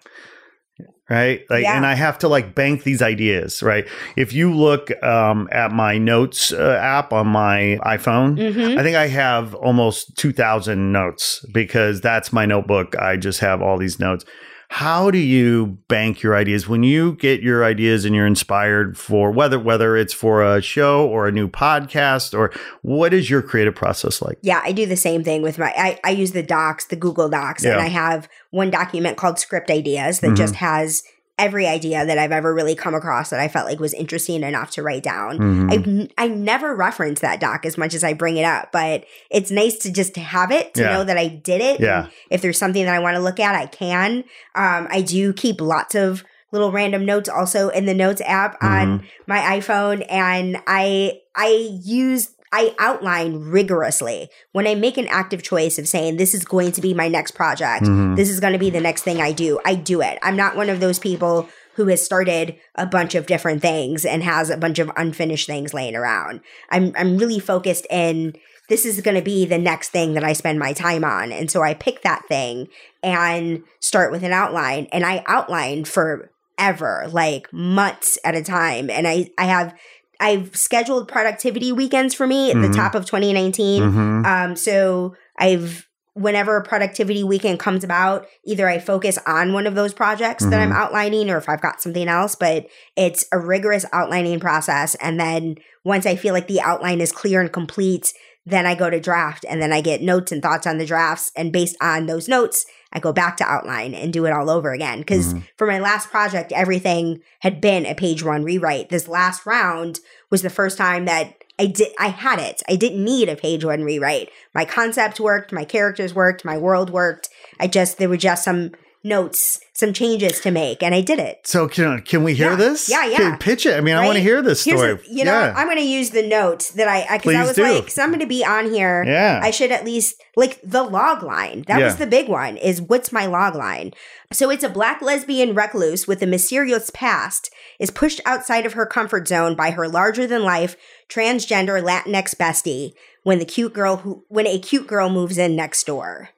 Right. Like, Yeah. and I have to like bank these ideas, right? If you look um, at my notes uh, app on my iPhone, hmm I think I have almost 2,000 notes because that's my notebook. I just have all these notes. How do you bank your ideas when you get your ideas and you're inspired for whether whether it's for a show or a new podcast or what is your creative process like? yeah. I do the same thing with my. I I use the docs, the Google Docs, Yeah. and I have one document called Script Ideas that Mhm. just has every idea that I've ever really come across that I felt like was interesting enough to write down. Mhm. I've n- I never reference that doc as much as I bring it up, but it's nice to just have it to Yeah. know that I did it. Yeah. If there's something that I want to look at, I can. Um, I do keep lots of little random notes also in the notes app on Mm-hmm. my iPhone, and I I use I outline rigorously when I make an active choice of saying this is going to be my next project Mhm. this is going to be the next thing I do. I do it. I'm not one of those people who has started a bunch of different things and has a bunch of unfinished things laying around. I'm I'm really focused in this is going to be the next thing that I spend my time on. And so I pick that thing and start with an outline and I outline for ever, like months at a time. And I I have I've scheduled productivity weekends for me at Mhm. the top of 2019. Mhm. Um, so I've whenever a productivity weekend comes about, either I focus on one of those projects that I'm Mhm. outlining or if I've got something else, but it's a rigorous outlining process. And then once I feel like the outline is clear and complete, then I go to draft and then I get notes and thoughts on the drafts. And based on those notes, I go back to outline and do it all over again. Because Mhm. for my last project, everything had been a page one rewrite. This last round was the first time that I did I had it. I didn't need a page one rewrite. My concept worked, my characters worked, my world worked. I just there were just some notes, some changes to make, and I did it. So can can we hear Yeah. this? Yeah, yeah. Can- pitch it. I mean, I want to hear this story. the- you know, yeah. I'm going to use the note that I because I Please was do. like, so I'm going to be on here. yeah. I should at least like the log line. That was the big one. Is what's my log line? So it's a black lesbian recluse with a mysterious past is pushed outside of her comfort zone by her larger than life transgender Latinx bestie when the cute girl who when a cute girl moves in next door.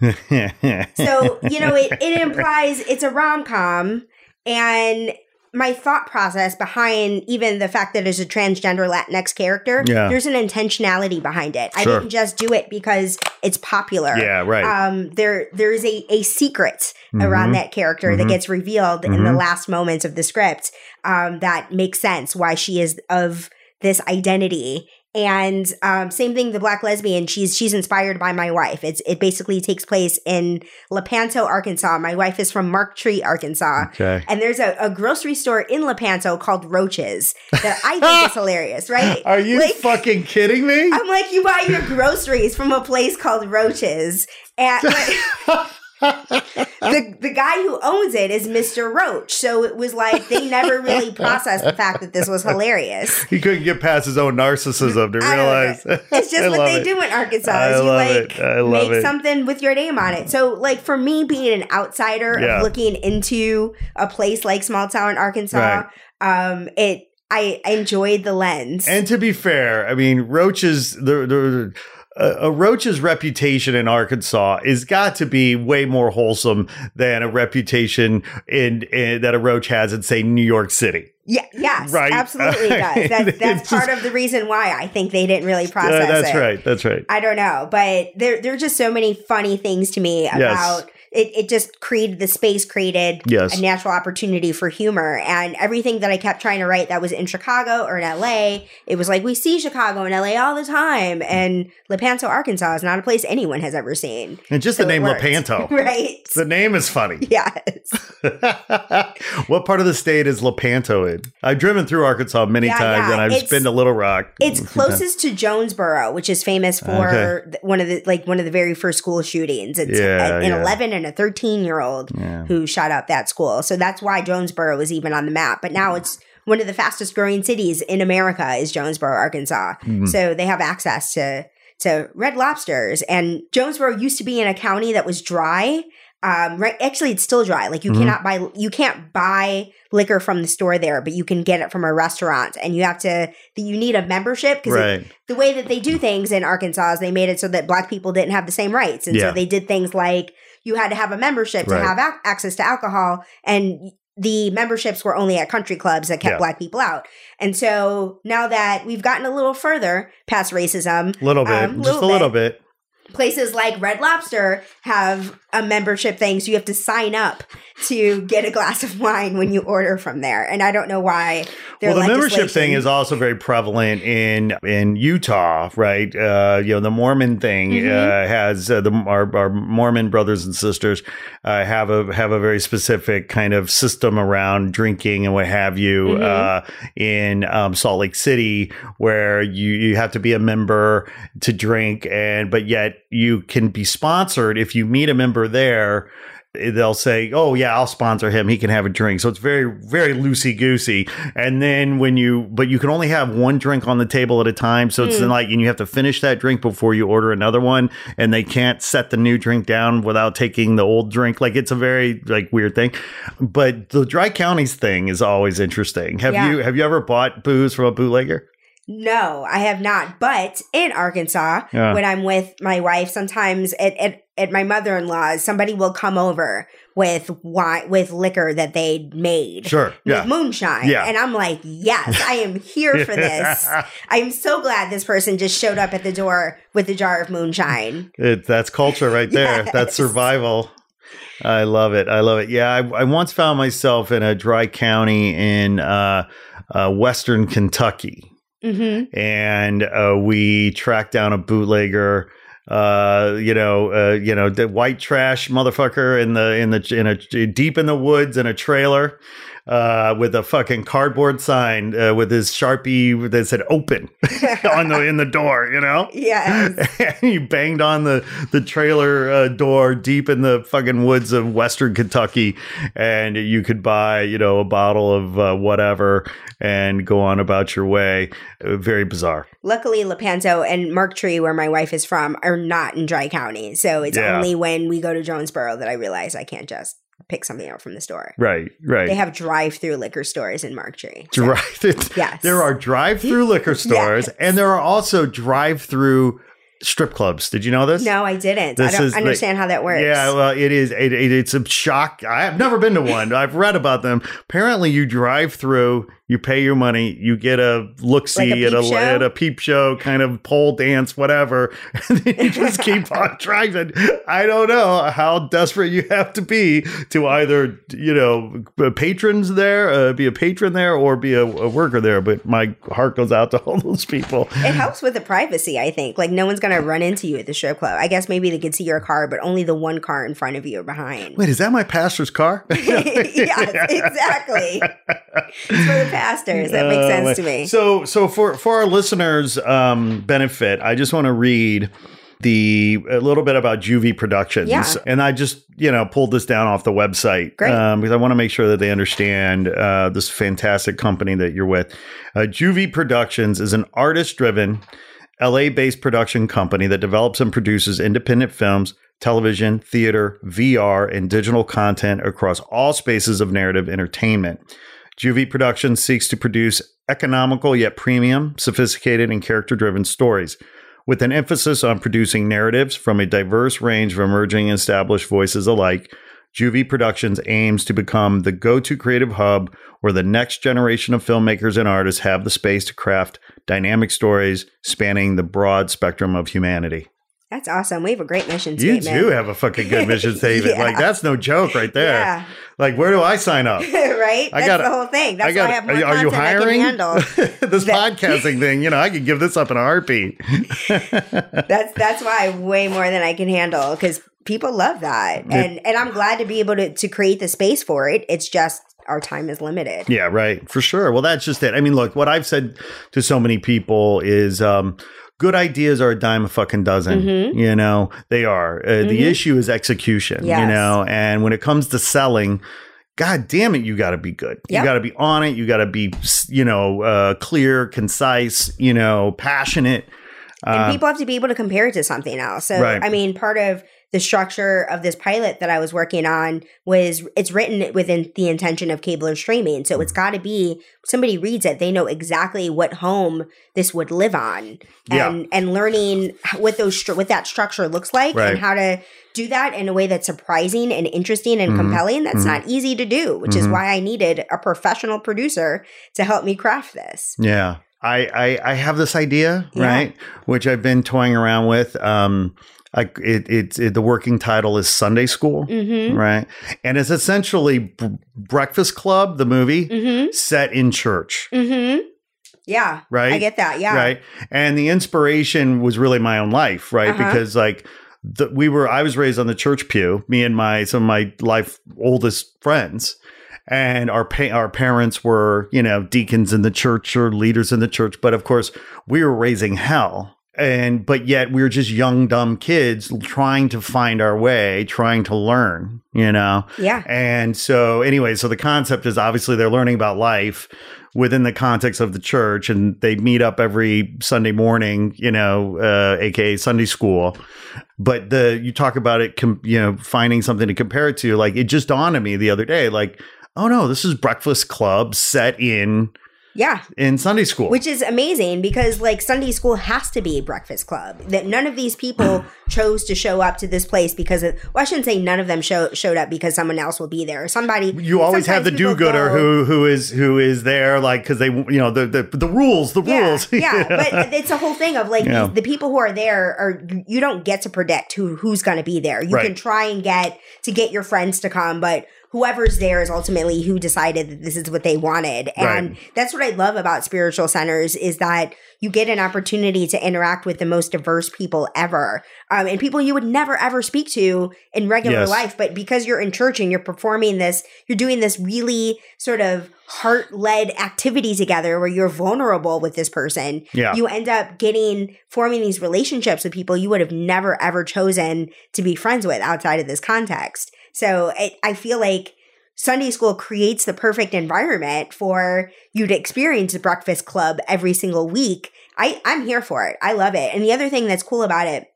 So, you know, it, it implies it's a rom com. And my thought process behind even the fact that it's a transgender Latinx character, Yeah. there's an intentionality behind it. I didn't just do it because it's popular. yeah, right. Um, there there is a, a secret around Mhm. that character that Mhm. gets revealed in the Mhm. last moments of the script um, that makes sense why she is of this identity And um, same thing, the black lesbian. She's she's inspired by my wife. It's it basically takes place in Lepanto, Arkansas. My wife is from Marked Tree, Arkansas. Okay. And there's a, a grocery store in Lepanto called Roaches that I think is hilarious, right? Are you Like- fucking kidding me? I'm like, you buy your groceries from a place called Roaches. And the the guy who owns it is Mr. Roach. So it was like they never really processed the fact that this was hilarious. he couldn't get past his own narcissism to realize. It's just what they it. do in Arkansas. I is you like it. I love make it. something with your name on it. So like for me being an outsider Yeah. of looking into a place like small town Arkansas, um, it I enjoyed the lens. And to be fair, I mean, Roach's the, the a, a Roach's reputation in Arkansas is got to be way more wholesome than a reputation in, in that a Roach has in say New York City. yeah, yes, Right. absolutely does. That's that's part just- of the reason why I think they didn't really Uh, process that's it. right. That's right. I don't know, but there there are just so many funny things to me about it. It just created the space created Yes. a natural opportunity for humor, and everything that I kept trying to write that was in Chicago or in LA, it was like we see Chicago and LA all the time, mm. and Lepanto, Arkansas is not a place anyone has ever seen. And just So the name. Lepanto. right? The name is funny. yes, what part of the state is Lepanto in? I've driven through Arkansas many Yeah, times, yeah. and I've It's- been to Little Rock. it's closest to Jonesboro, which is famous for Okay. one of the like one of the very first school shootings. It's Yeah, yeah. 11 and a 13 year old Yeah. who shot up that school. So that's why Jonesboro was even on the map. But now it's one of the fastest growing cities in America is Jonesboro, Arkansas. Mhm. So they have access to to red lobsters. And Jonesboro used to be in a county that was dry. Um, right, actually, it's still dry. Like you Mhm. cannot buy, you can't buy liquor from the store there, but you can get it from a restaurant, and you have to. You need a membership because Right. the way that they do things in Arkansas is they made it so that black people didn't have the same rights. And Yeah. so they did things like you had to have a membership Right. to have ac- access to alcohol and the memberships were only at country clubs that kept Yeah. black people out. And so now that we've gotten a little further past racism, little bit. Um, just a little little bit. Places like Red Lobster have a membership thing. So you have to sign up to get a glass of wine when you order from there. And I don't know why. well, the membership thing is also very prevalent in in Utah, right? Uh, you know, the Mormon thing Mhm. uh, has uh, the our, our Mormon brothers and sisters uh, have a have a very specific kind of system around drinking and what have you Mhm. uh, in um, Salt Lake City, where you you have to be a member to drink, and but yet you can be sponsored if you meet a member there they'll say, "Oh yeah, I'll sponsor him. He can have a drink." So it's very very loosey goosey. And then when you, but you can only have one drink on the table at a time. So it's Mm. like, and you have to finish that drink before you order another one. And they can't set the new drink down without taking the old drink. Like it's a very like weird thing. But the dry counties thing is always interesting. Have Yeah. you have you ever bought booze from a bootlegger? No, I have not. But in Arkansas, Yeah. when I'm with my wife, sometimes at, at, at my mother in law's, somebody will come over with wine with liquor that they made. Sure. Yeah. Moonshine. Yeah. And I'm like, yes, I am here for this. I'm so glad this person just showed up at the door with a jar of moonshine. It, that's culture right there. That's survival. I love it. I love it. Yeah, I, I once found myself in a dry county in uh, uh, Western Kentucky, Mm-hmm. and uh, we tracked down a bootlegger. Uh, you know, uh, you know, the white trash motherfucker in the in the in a deep in the woods in a trailer. Uh, with a fucking cardboard sign uh, with his sharpie that said "open" on the in the door, you know. Yes. and you banged on the the trailer uh, door deep in the fucking woods of western Kentucky, and you could buy you know a bottle of uh, whatever and go on about your way. Uh, very bizarre. Luckily, Lepanto and Marked Tree, where my wife is from, are not in Dry County. So it's Yeah. only when we go to Jonesboro that I realize I can't just pick something out from the store. Right, right. They have drive-through liquor stores in Marked Tree. So- Drive. Yes. There are drive-through liquor stores, Yes. and there are also drive-through strip clubs. Did you know this? No, I didn't. This I don't understand how that works. Yeah, well, it is. It, it, it's a shock. I have never been to one. I've read about them. Apparently, you drive through, You pay your money, you get a look see Like at a peep show? at a peep show, kind of pole dance, whatever, and then you just keep on. And I don't know how desperate you have to be to either you know patrons there, uh, be a patron there, or be a, a worker there. But my heart goes out to all those people. It helps with the privacy, I think. Like no one's gonna run into you at the strip club. I guess maybe they could see your car, but only the one car in front of you or behind. Wait, is that my pastor's car? yes, exactly. It's for the pastors. That makes Uh, sense to me. So, so for for our listeners' um, benefit, I just want to read the a little bit about JuVee Productions, Yeah. and I just you know pulled this down off the website Great. um, because I want to make sure that they understand uh, this fantastic company that you're with. Uh, JuVee Productions is an artist-driven, LA-based production company that develops and produces independent films. Television, theater, VR, and digital content across all spaces of narrative entertainment. JuVee Productions seeks to produce economical yet premium, sophisticated, and character driven stories, with an emphasis on producing narratives from a diverse range of emerging and established voices alike. JuVee Productions aims to become the go to creative hub where the next generation of filmmakers and artists have the space to craft dynamic stories spanning the broad spectrum of humanity. That's awesome. We have a great mission statement. You do have a fucking good mission statement. Yeah. Like, that's no joke right there. Yeah. Like, where do I sign up? right? I That's gotta- the whole thing. That's I got. why I have more are, you hiring? can handle. this That- podcasting thing, you know, I could give this up in a heartbeat. That's that's why way more than I can handle because people love that, and and I'm glad to be able to to create the space for it. It's just our time is limited. yeah, right, for sure. Well, that's just it. I mean, look, what I've said to so many people is, um, good ideas are a dime a fucking dozen. Mhm. You know, they are. Uh, The Mhm. issue is execution. You know, and when it comes to selling. God damn it, you got to be good. You got to be on it. You got to be, you know, uh, clear, concise, you know, passionate. and Uh, people have to be able to compare it to something else. So, Right. I mean, part of the structure of this pilot that I was working on was it's written within the intention of cable or streaming. So it's got to be somebody reads it, they know exactly what home this would live on, Yeah. and and learning what those what that structure looks like Right. and how to do that in a way that's surprising and interesting and Mhm. compelling. That's Mhm. not easy to do, which is Mhm. why I needed a professional producer to help me craft this. Yeah. I, I, I have this idea, Yeah. right? Which I've been toying around with. Um, I, it, it, it, the working title is Sunday School, Mm-hmm. right? And it's essentially B- Breakfast Club, the movie, Mm-hmm. set in church, Mm-hmm. Yeah. right? I get that. Yeah. Right. And the inspiration was really my own life, right? Uh-huh. Because like the, we were, I was raised on the church pew, me and my, some of my life oldest friends. And our pa- our parents were, you know, deacons in the church or leaders in the church. But of course, we were raising hell. And, but yet we were just young, dumb kids trying to find our way, trying to learn, you know? Yeah. And so, anyway, so the concept is obviously they're learning about life within the context of the church, and they meet up every Sunday morning, you know, uh, aka Sunday school. But the you talk about it, com- you know, finding something to compare it to. Like it just dawned on me the other day, like, oh no, this is Breakfast Club set in Yeah. in Sunday school. Which is amazing because like Sunday school has to be Breakfast Club. That none of these people chose to show up to this place because of, well, I shouldn't say none of them show, showed up because someone else will be there. Somebody you always have the do-gooder go- who who is who is there, like because they, you know, the the, the rules, the yeah, rules. yeah, but it's a whole thing of like Yeah. these, the people who are there are you don't get to predict who who's going to be there. You Right. can try and get to get your friends to come, but whoever's there is ultimately who decided that this is what they wanted. And Right. that's what I love about spiritual centers is that you get an opportunity to interact with the most diverse people ever. Um, and people you would never ever speak to in regular Yes. life, but because you're in church and you're performing this, you're doing this really sort of heart led activity together where you're vulnerable with this person yeah, you end up getting forming these relationships with people you would have never ever chosen to be friends with outside of this context. So it, I feel like Sunday school creates the perfect environment for you to experience the breakfast club every single week. I, I'm here for it. I love it. And the other thing that's cool about it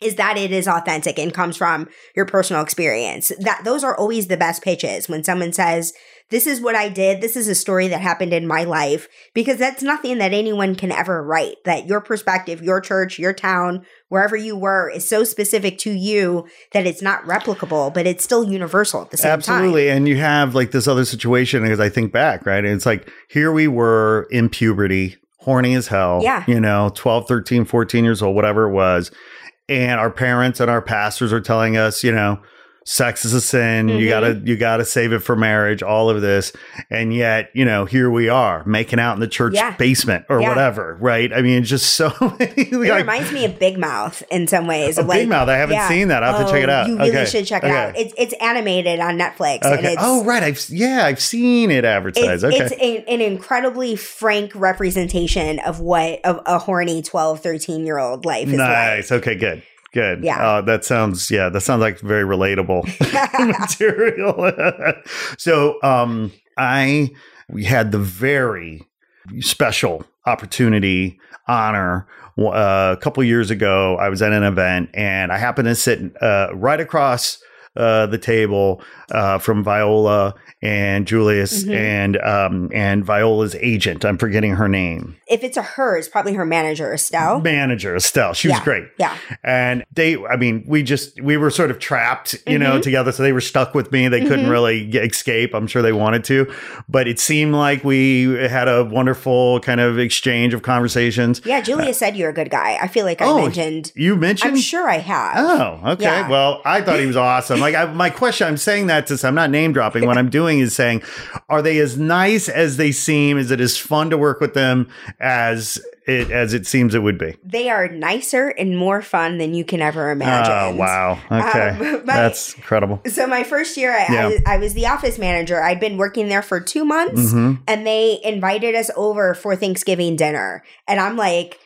is that it is authentic and comes from your personal experience. That those are always the best pitches when someone says this is what I did. This is a story that happened in my life because that's nothing that anyone can ever write. That your perspective, your church, your town, wherever you were is so specific to you that it's not replicable, but it's still universal at the same Absolutely. time. Absolutely. And you have like this other situation because I think back, right? And it's like here we were in puberty, horny as hell. Yeah. You know, 12, 13, 14 years old, whatever it was. And our parents and our pastors are telling us, you know, sex is a sin. You Mhm. gotta you gotta save it for marriage, all of this. And yet, you know, here we are making out in the church Yeah. basement or Yeah. whatever, right? I mean, just so many It reminds me of Big Mouth in some ways. of Big Mouth. I haven't yeah. seen that. I'll have to check it Oh, out. You really Okay. should check it Okay. out. It's it's animated on Netflix. And Okay. it's, Oh, right. I've yeah, I've seen it advertised. It's, okay. it's a, an incredibly frank representation of what a, a horny 12, 13 year old life is nice. Okay, good. Good. Yeah. Uh, that sounds yeah, that sounds like very relatable material. so um I we had the very special opportunity, honor. Uh, a couple years ago, I was at an event and I happened to sit uh, right across uh, the table uh, from Viola and Julius Mhm. and um, and Viola's agent. I'm forgetting her name. If it's a her, it's probably her manager, Estelle. Manager Estelle. She was great. Yeah. And they, I mean, we just, we were sort of trapped, you know, Mhm. together. So they were stuck with me. They couldn't Mhm. really escape. I'm sure they wanted to, but it seemed like we had a wonderful kind of exchange of conversations. Yeah, Julia said you're a good guy. I feel like I Oh, mentioned. You mentioned? I'm sure I have. Oh, okay. Yeah. Well, I thought he was awesome. Like I, my question, I'm saying that to, I'm not name dropping. What I'm doing is saying, are they as nice as they seem? Is it as fun to work with them as it as it seems it would be? They are nicer and more fun than you can ever imagine. Oh, wow. Okay, Um, my- that's incredible. So my first year, I, Yeah. I, was, I was the office manager. I'd been working there for two months, hmm and they invited us over for Thanksgiving dinner. And I'm like,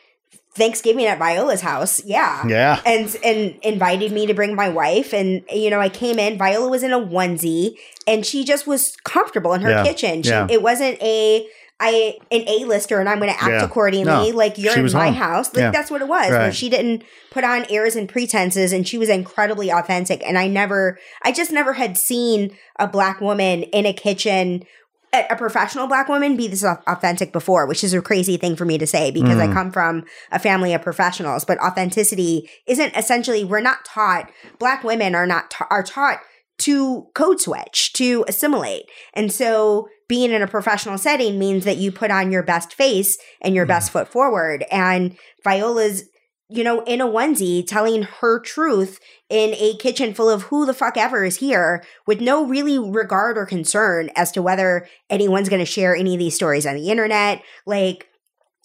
Thanksgiving at Viola's house, yeah. Yeah. And and invited me to bring my wife, and you know I came in. Viola was in a onesie, and she just was comfortable in her Yeah. kitchen. She, Yeah. It wasn't a I an A lister, and I'm going to act Yeah. accordingly. No. Like you're in my home. house. Like that's what it was. Right. she didn't put on airs and pretenses, and she was incredibly authentic. And I never, I just never had seen a black woman in a kitchen. A professional black woman be this authentic before, which is a crazy thing for me to say because I Mm. come from a family of professionals. But authenticity isn't essentially we're not taught. Black women are not ta- are taught to code switch to assimilate, and so being in a professional setting means that you put on your best face and your Mm. best foot forward. And Viola's, you know, in a onesie telling her truth in a kitchen full of who the fuck ever is here with no really regard or concern as to whether anyone's going to share any of these stories on the internet. Like,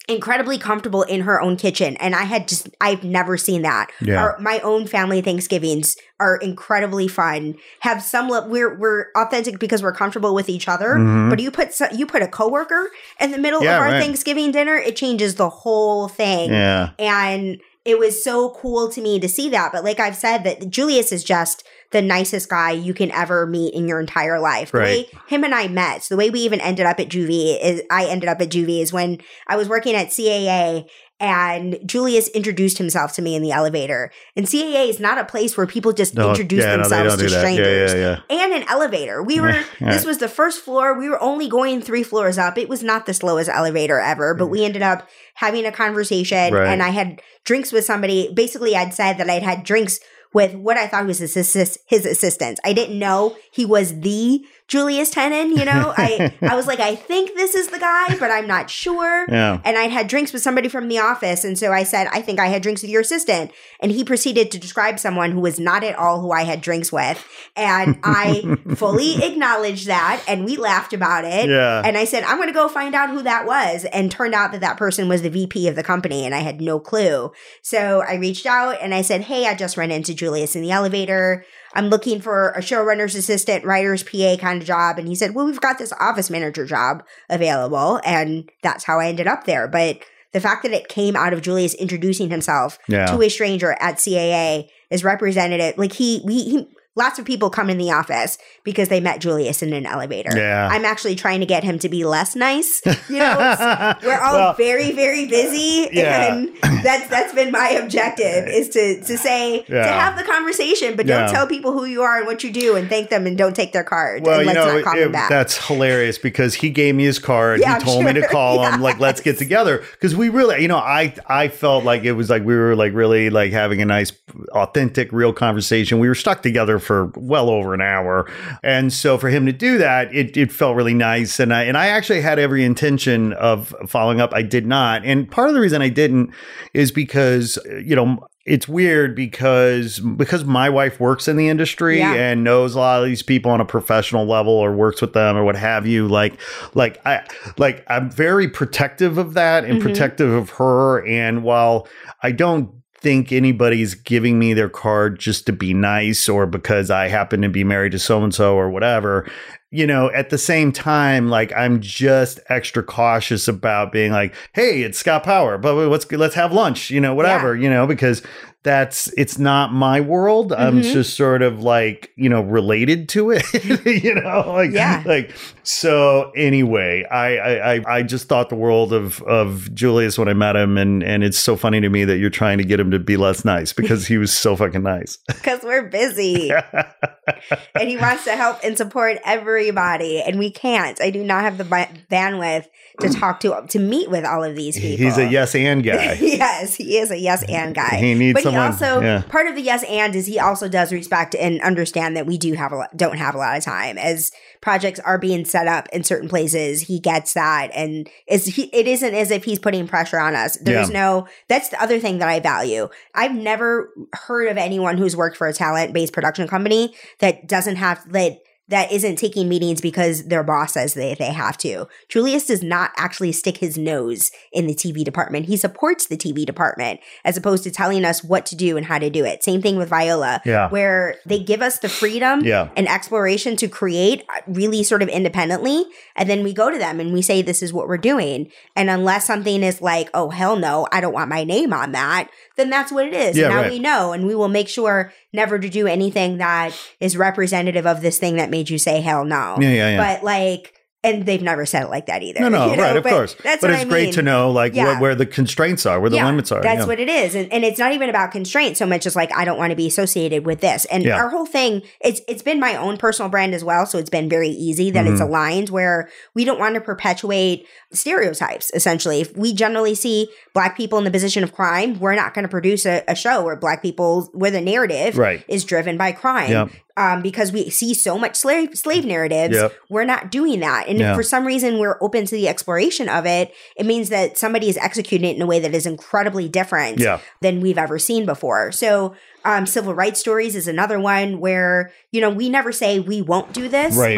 incredibly comfortable in her own kitchen. And I had just, I've never seen that. Yeah. Our, my own family Thanksgivings are incredibly fun. Have some, le- we're, we're authentic because we're comfortable with each other. Mhm. But you put, so, you put a coworker in the middle Yeah, of our right. Thanksgiving dinner, it changes the whole thing Yeah. and it was so cool to me to see that but like i've said that julius is just the nicest guy you can ever meet in your entire life the Right. way him and i met so the way we even ended up at JuVee is i ended up at JuVee is when i was working at caa and Julius introduced himself to me in the elevator. And CAA is not a place where people just No, introduce yeah, themselves don't to strangers Yeah, yeah, and an elevator. We were this was the first floor. We were only going three floors up. It was not the slowest elevator ever, but we ended up having a conversation Right. and I had drinks with somebody. Basically, I'd said that I'd had drinks with what I thought was his assist, his assistant. I didn't know he was the Julius Tennon, you know? I I was like, I think this is the guy, but I'm not sure. Yeah. And I'd had drinks with somebody from the office. And so I said, I think I had drinks with your assistant. And he proceeded to describe someone who was not at all who I had drinks with. And I fully acknowledged that. And we laughed about it. Yeah. And I said, I'm going to go find out who that was. And turned out that that person was the VP of the company. And I had no clue. So I reached out and I said, Hey, I just ran into Julius in the elevator. I'm looking for a showrunner's assistant, writer's PA kind of job. And he said, Well, we've got this office manager job available. And that's how I ended up there. But the fact that it came out of Julius introducing himself Yeah. to a stranger at CAA is representative. Like he, we, he, lots of people come in the office because they met Julius in an elevator. Yeah. I'm actually trying to get him to be less nice. You know, we're all Well, very, very busy, Yeah. and that's that's been my objective is to to say to have the conversation, but Yeah. don't tell people who you are and what you do, and thank them and don't take their card. Well, you know, it- that's hilarious because he gave me his card. Yeah, he I'm told me to sure. call him, like, let's get together. Because we really, you know, I I felt like it was like we were like really like having a nice, authentic, real conversation. We were stuck together for well over an hour, and so for him to do that, it, it felt really nice. And I and I actually had every intention of following up. I did not, and part of the reason I didn't is because you know it's weird because because my wife works in the industry Yeah. and knows a lot of these people on a professional level or works with them or what have you like like i like i'm very protective of that and Mhm. protective of her and while i don't think anybody's giving me their card just to be nice or because i happen to be married to so and so or whatever you know at the same time like i'm just extra cautious about being like hey it's scott power but let's let's have lunch you know whatever you know because that's it's not my world. I'm Mhm. just sort of like you know related to it you know like Yeah. like so anyway I, I i just thought the world of of julius when i met him and and it's so funny to me that you're trying to get him to be less nice because he was so fucking nice. Because we're busy. And he wants to help and support everybody and we can't. I do not have the bandwidth to talk to to meet with all of these people he's a yes and guy. Yes he is a yes and guy. He needs but he also yeah. part of the yes and is he also does respect and understand that we do have a lot, don't have a lot of time as projects are being set up in certain places he gets that and is he it isn't as if he's putting pressure on us there's Yeah. no that's the other thing that i value i've never heard of anyone who's worked for a talent based production company that doesn't have that that isn't taking meetings because their boss says they, they have to. Julius does not actually stick his nose in the TV department. He supports the TV department as opposed to telling us what to do and how to do it. Same thing with Viola, Yeah. where they give us the freedom Yeah. and exploration to create really sort of independently. And then we go to them and we say, this is what we're doing. And unless something is like, oh, hell no, I don't want my name on that, then that's what it is. Yeah, now right. we know. And we will make sure never to do anything that is representative of this thing that made you say hell no. yeah yeah yeah But like, and they've never said it like that either. no no you know? right of But course That's but what it's I great mean. to know like Yeah. where the constraints are where the Yeah, limits are That's yeah. what it is. And, and it's not even about constraints so much as like I don't want to be associated with this. And our whole thing, it's it's been my own personal brand as well. So it's been very easy that it's Mhm. aligned where we don't want to perpetuate stereotypes, essentially. If we generally see black people in the position of crime, we're not going to produce a, a show where black people where the narrative right is driven by crime. Um, because we see so much slave slave narratives, Yep. we're not doing that. And Yeah. if for some reason we're open to the exploration of it, it means that somebody is executing it in a way that is incredibly different yeah than we've ever seen before. So, um, civil rights stories is another one where you know we never say we won't do this, Right.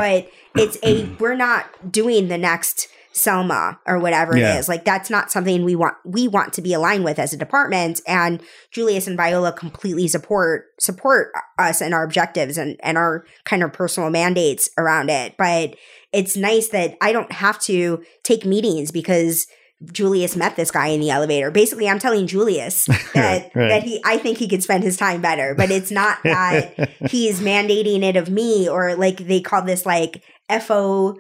but it's a we're not doing the next Selma or whatever Yeah. it is. Like that's not something we want we want to be aligned with as a department. And Julius and Viola completely support support us and our objectives and and our kind of personal mandates around it. But it's nice that I don't have to take meetings because Julius met this guy in the elevator. Basically, I'm telling Julius that Right. that he I think he could spend his time better, but it's not that he's mandating it of me or like they call this like FO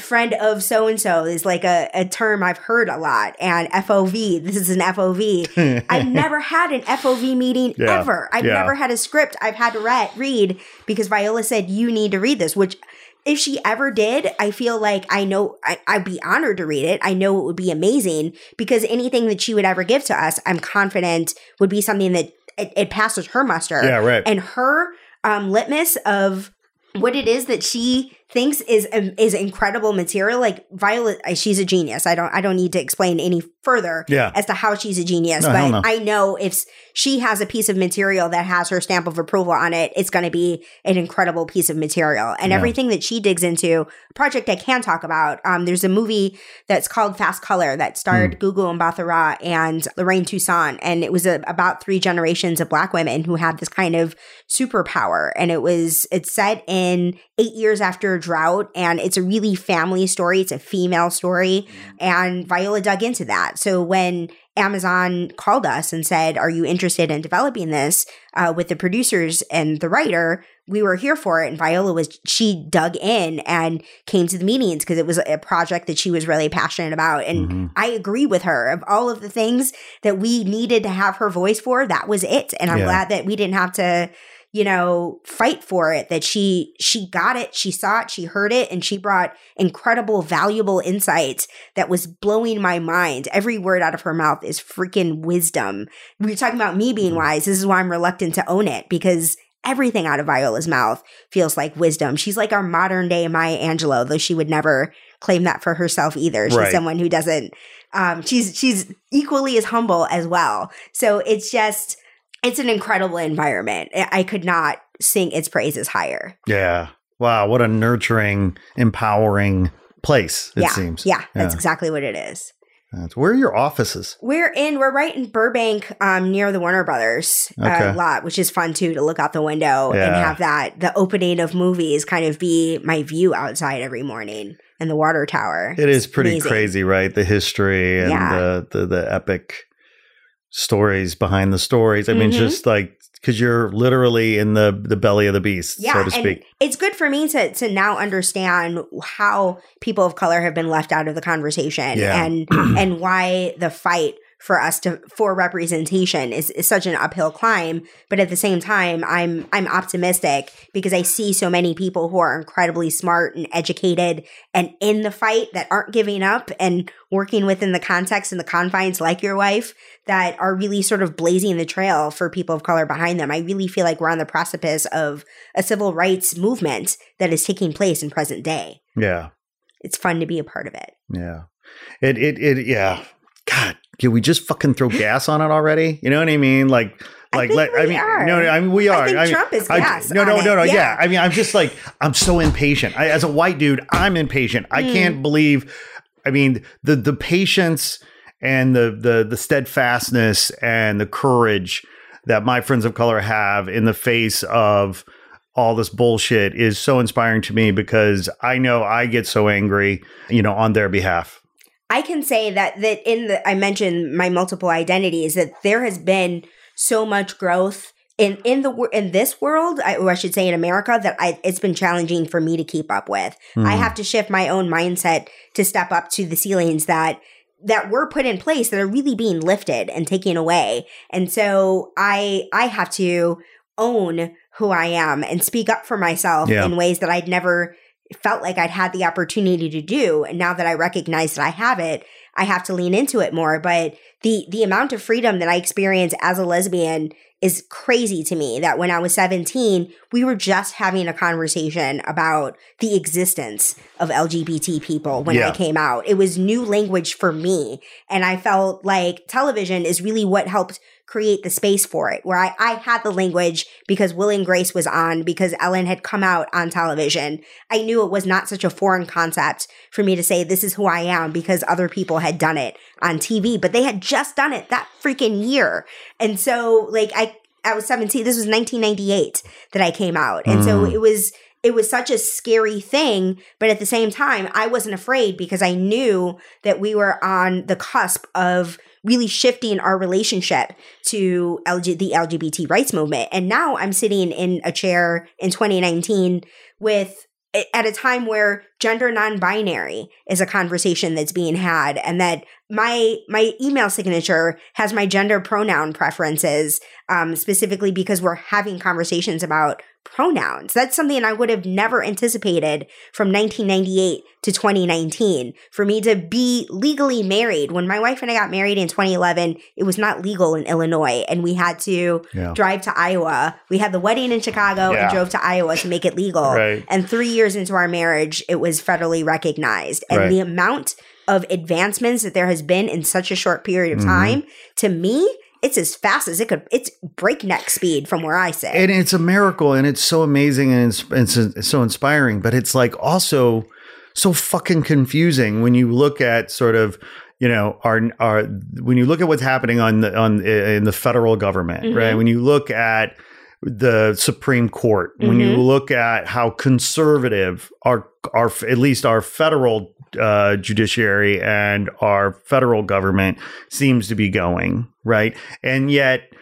friend of so and so is like a, a term I've heard a lot. And FOV, this is an FOV. I've never had an FOV meeting Yeah, ever. I've yeah. never had a script I've had to re- read because Viola said, you need to read this, which if she ever did, I feel like I know I, I'd be honored to read it. I know it would be amazing because anything that she would ever give to us, I'm confident would be something that it, it passes her muster. yeah right And her um, litmus of what it is that she thinks is um, is incredible material. Like Violet, uh, she's a genius. I don't I don't need to explain any further Yeah. as to how she's a genius. No, but no. I know if she has a piece of material that has her stamp of approval on it, it's going to be an incredible piece of material. And Yeah. everything that she digs into, project I can talk about. Um, there's a movie that's called Fast Color that starred Hmm. Gugu Mbatha and Lorraine Toussaint, and it was a, about three generations of Black women who had this kind of superpower, and it was it's set in eight years after a drought and it's a really family story. It's a female story. And Viola dug into that. So when Amazon called us and said, Are you interested in developing this uh, with the producers and the writer? We were here for it. And Viola was, she dug in and came to the meetings because it was a project that she was really passionate about. And Mhm. I agree with her. Of all of the things that we needed to have her voice for, that was it. And I'm Yeah. glad that we didn't have to you know fight for it that she she got it she saw it she heard it and she brought incredible valuable insights that was blowing my mind. Every word out of her mouth is freaking wisdom. We are talking about me being wise. This is why i'm reluctant to own it because everything out of viola's mouth feels like wisdom. She's like our modern day maya angelou though she would never claim that for herself either. She's Right. someone who doesn't um she's she's equally as humble as well. So it's just it's an incredible environment. I could not sing its praises higher. Yeah. Wow. What a nurturing, empowering place, it yeah, seems. yeah, that's Yeah. exactly what it is. That's- where are your offices? We're in, we're right in Burbank, um, near the Warner Brothers Okay. uh, lot, which is fun too to look out the window and have that the opening of movies kind of be my view outside every morning and the water tower. It is pretty amazing. crazy, right? The history and Yeah. the, the the epic stories behind the stories. I mean, Mhm. just like because you're literally in the the belly of the beast, Yeah, so to and speak. it's good for me to to now understand how people of color have been left out of the conversation Yeah. and and why the fight for us to for representation is, is such an uphill climb. But at the same time i'm i'm optimistic because i see so many people who are incredibly smart and educated and in the fight that aren't giving up and working within the context and the confines like your wife that are really sort of blazing the trail for people of color behind them. I really feel like we're on the precipice of a civil rights movement that is taking place in present day. Yeah, it's fun to be a part of it. Yeah. It it it yeah. God, can we just fucking throw gas on it already? You know what I mean? Like I like let I mean are. no, no I mean we are. I think mean, Trump is I- gas no, on no, no, no. Yeah. Yeah. I mean, I'm just like I'm so impatient. I, as a white dude, I'm impatient. I Mm. can't believe. I mean, the the patience and the the the steadfastness and the courage that my friends of color have in the face of all this bullshit is so inspiring to me because I know I get so angry, you know, on their behalf. I can say that that in the I mentioned my multiple identities that there has been so much growth in in the in this world, I, or I should say in America, that I it's been challenging for me to keep up with. I Mhm. have to shift my own mindset to step up to the ceilings that that were put in place that are really being lifted and taken away. And so I I have to own who I am and speak up for myself Yeah. in ways that I'd never felt like I'd had the opportunity to do. And now that I recognize that I have it, I have to lean into it more. But the the amount of freedom that I experience as a lesbian is crazy to me that when I was 17, we were just having a conversation about the existence of LGBT people when Yeah. I came out. It was new language for me. And I felt like television is really what helped create the space for it, where I, I had the language because Will and Grace was on, because Ellen had come out on television. I knew it was not such a foreign concept for me to say, this is who I am, because other people had done it on TV, but they had just done it that freaking year. And so, like, I, I was 17, this was 1998 that I came out. And so Mm. it was, it was such a scary thing, but at the same time, I wasn't afraid because I knew that we were on the cusp of really shifting our relationship to LG, the LGBT rights movement. And now I'm sitting in a chair in 2019 with at a time where gender non-binary is a conversation that's being had and that my my email signature has my gender pronoun preferences um, specifically because we're having conversations about pronouns that's something i would have never anticipated from 1998 to 2019 for me to be legally married when my wife and i got married in 2011 it was not legal in illinois and we had to Yeah. drive to iowa we had the wedding in chicago Yeah. and drove to iowa to make it legal Right. and three years into our marriage, it was federally recognized. And Right. the amount of advancements that there has been in such a short period of Mhm. time, to me, it's as fast as it could. It's breakneck speed from where I sit. and it's a miracle and it's so amazing and it's, it's, so inspiring but it's like also so fucking confusing when you look at sort of you know our our when you look at what's happening on the on in the federal government Mhm. right when you look at the Supreme Court, when you Mhm. look at how conservative our our at least our federal uh, judiciary and our federal government seems to be going, right? And yet,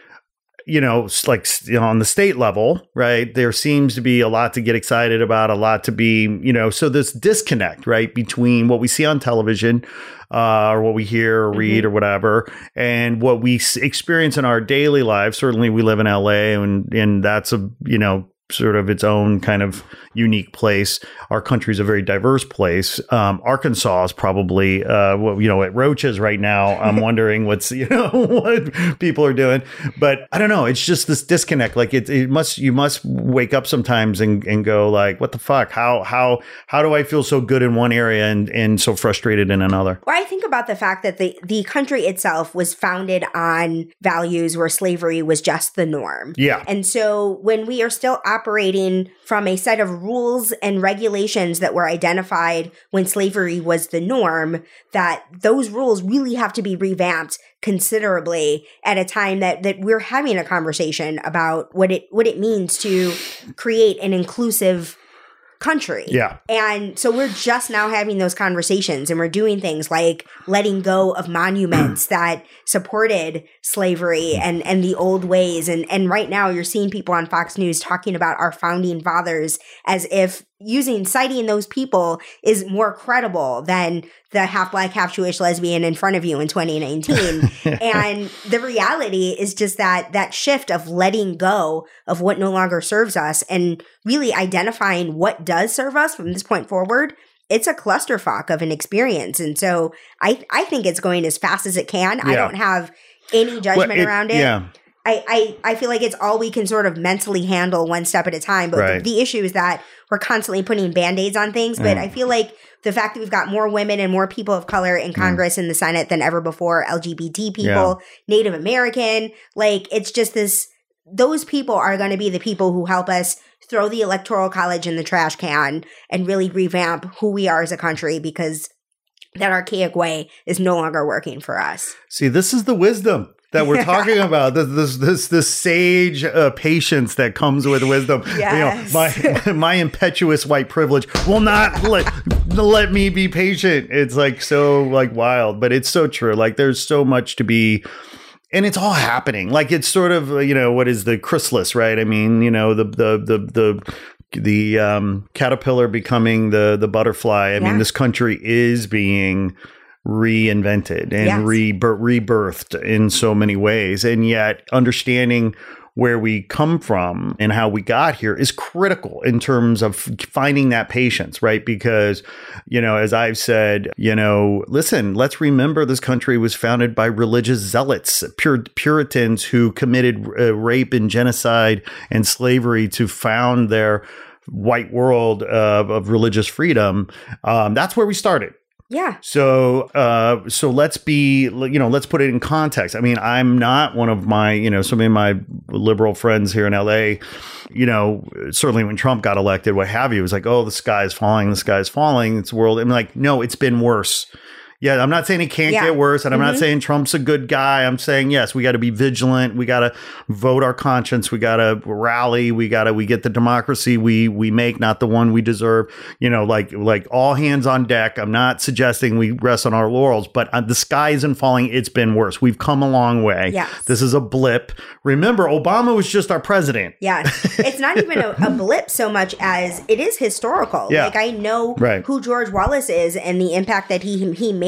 you know, like you know, on the state level, right? There seems to be a lot to get excited about, a lot to be, you know, so this disconnect, right, between what we see on television uh, or what we hear or read or whatever, and what we experience in our daily lives. Certainly, we live in LA, and and that's a you know sort of its own kind of unique place. Our country is a very diverse place. Um, Arkansas is probably, uh, you know, at Roaches right now. I'm wondering what's, you know, what people are doing. But I don't know. It's just this disconnect. Like it, it must, you must wake up sometimes and, and go like, what the fuck? How, how, how do I feel so good in one area and, and so frustrated in another? Well, I think about the fact that the, the country itself was founded on values where slavery was just the norm. Yeah. And so when we are still operating from a set of rules and regulations that were identified when slavery was the norm, that those rules really have to be revamped considerably at a time that that we're having a conversation about what it what it means to create an inclusive country. Yeah. And so we're just now having those conversations and we're doing things like letting go of monuments that supported slavery and, and the old ways. And, and right now you're seeing people on Fox News talking about our founding fathers as if using citing those people is more credible than the half black, half Jewish lesbian in front of you in 2019. and the reality is just that that shift of letting go of what no longer serves us and really identifying what does serve us from this point forward it's a clusterfuck of an experience. And so i i think it's going as fast as it can. I don't have any judgment Well, it- around it. Yeah. I, I, I feel like it's all we can sort of mentally handle one step at a time. But Right. the, the issue is that we're constantly putting band aids on things. But Mm. I feel like the fact that we've got more women and more people of color in Congress and the Senate than ever before, LGBT people, Native American, like it's just this, those people are going to be the people who help us throw the electoral college in the trash can and really revamp who we are as a country because that archaic way is no longer working for us. See, this is the wisdom that we're talking about. This this this this sage uh, patience that comes with wisdom. Yes. You know, my my impetuous white privilege will not let let me be patient. It's like so like wild, but it's so true. Like there's so much to be and it's all happening. Like it's sort of you know what is the chrysalis, right? I mean, you know the the the the the um, caterpillar becoming the the butterfly. I mean, this country is being reinvented and Yes. rebir- rebirthed in so many ways, and yet understanding where we come from and how we got here is critical in terms of finding that patience, right? Because, you know, as I've said, you know, listen, let's remember this country was founded by religious zealots, pur- Puritans who committed uh, rape and genocide and slavery to found their white world of, of religious freedom. Um, that's where we started. Yeah. So, uh, so let's be, you know, let's put it in context. I mean, I'm not one of my, you know, some of my liberal friends here in LA, you know, certainly when Trump got elected, what have you, it was like, oh, the sky is falling, the sky is falling. It's world. I'm like, no, it's been worse. Yeah, I'm not saying it can't Yeah. get worse, and I'm not Mhm. saying Trump's a good guy. I'm saying yes, we got to be vigilant. We got to vote our conscience. We got to rally. We got to we get the democracy we we make, not the one we deserve. You know, like like all hands on deck. I'm not suggesting we rest on our laurels, but uh, the sky isn't falling. It's been worse. We've come a long way. Yes. This is a blip. Remember, Obama was just our president. Yeah, it's not even a, a blip so much as it is historical. Yeah. Like I know Right. who George Wallace is and the impact that he he made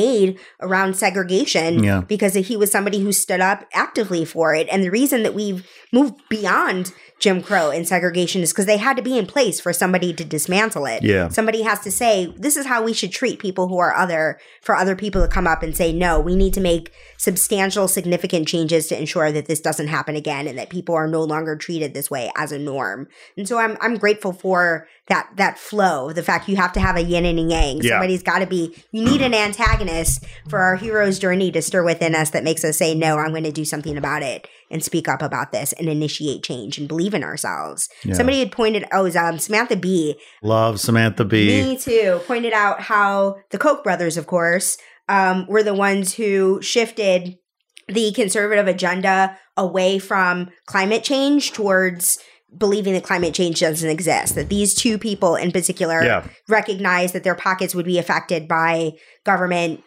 around segregation. Yeah. because he was somebody who stood up actively for it. And the reason that we've moved beyond Jim Crow and segregation is because they had to be in place for somebody to dismantle it. Yeah. somebody has to say this is how we should treat people who are other. For other people to come up and say no, we need to make substantial, significant changes to ensure that this doesn't happen again and that people are no longer treated this way as a norm. And so I'm I'm grateful for that that flow, the fact you have to have a yin and a yang. Yeah. Somebody's got to be. You need an antagonist for our hero's journey to stir within us that makes us say no. I'm going to do something about it and speak up about this and initiate change and believe in ourselves. Yeah. Somebody had pointed. Oh, was um, Samantha Bee Love Samantha Bee. me too. Pointed out how the Koch brothers, of course, um, were the ones who shifted the conservative agenda away from climate change towards believing that climate change doesn't exist. That these two people in particular Yeah. recognize that their pockets would be affected by government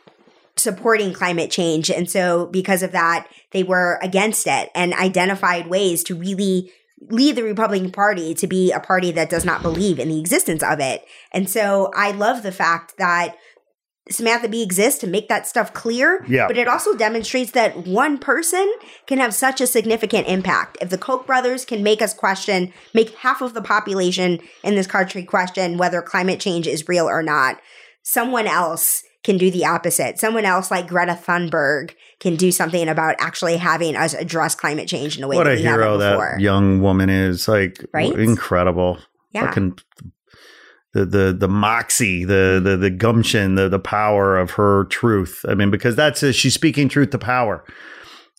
supporting climate change. And so because of that, they were against it and identified ways to really lead the Republican Party to be a party that does not believe in the existence of it. And so I love the fact that Samantha Bee exists to make that stuff clear. Yeah. But it also demonstrates that one person can have such a significant impact. If the Koch brothers can make us question, make half of the population in this country question whether climate change is real or not, someone else can do the opposite. Someone else like Greta Thunberg can do something about actually having us address climate change in a way what that a we hero haven't that young woman is. Like Right? incredible. Yeah. Fucking the the the moxie, the the the gumption, the the power of her truth. I mean, because that's a, she's speaking truth to power.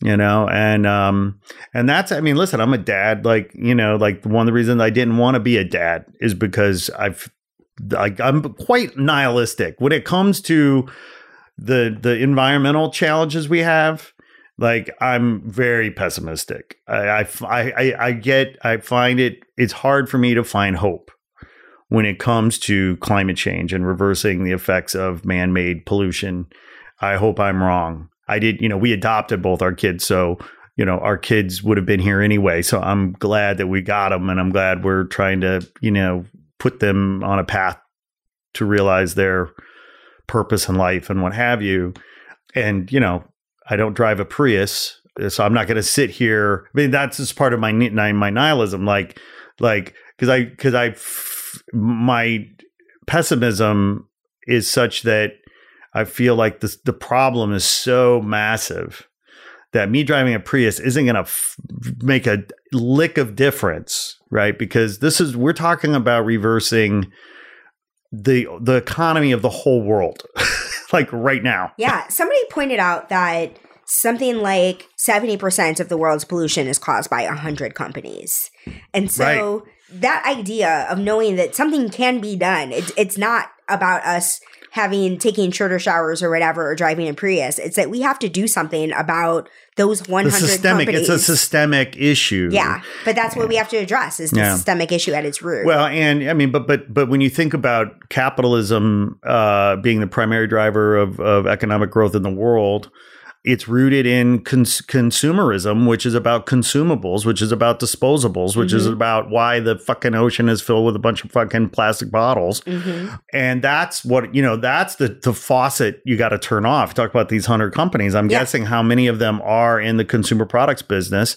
You know, and um and that's I mean, listen, I'm a dad, like, you know, like one of the reasons I didn't want to be a dad is because I've like I'm quite nihilistic. When it comes to the the environmental challenges we have like i'm very pessimistic. I, I i i get i find it it's hard for me to find hope when it comes to climate change and reversing the effects of man-made pollution. I hope i'm wrong. I did you know we adopted both our kids so you know our kids would have been here anyway so i'm glad that we got them and i'm glad we're trying to you know put them on a path to realize their purpose in life and what have you. And, you know, I don't drive a Prius, uh, so I'm not going to sit here. I mean, that's just part of my my nihilism. Like, like because I because I my pessimism is such that I feel like this the problem is so massive that me driving a Prius isn't going to f- make a lick of difference, right? Because this is we're talking about reversing the the economy of the whole world, like right now. Yeah, somebody pointed out that something like 70% of the world's pollution is caused by 100 companies. And so that idea of knowing that something can be done, it's, it's not about us having taking shorter showers or whatever or driving a Prius. It's that we have to do something about those 100 The systemic, companies. it's a systemic issue. yeah, but that's what we have to address is the Yeah. systemic issue at its root. Well, and I mean, but but but when you think about capitalism uh, being the primary driver of of economic growth in the world, it's rooted in cons- consumerism, which is about consumables, which is about disposables, which is Mhm. about why the fucking ocean is filled with a bunch of fucking plastic bottles. Mhm. And that's what, you know, that's the, the faucet you got to turn off. Talk about these 100 companies. I'm Yeah. guessing how many of them are in the consumer products business,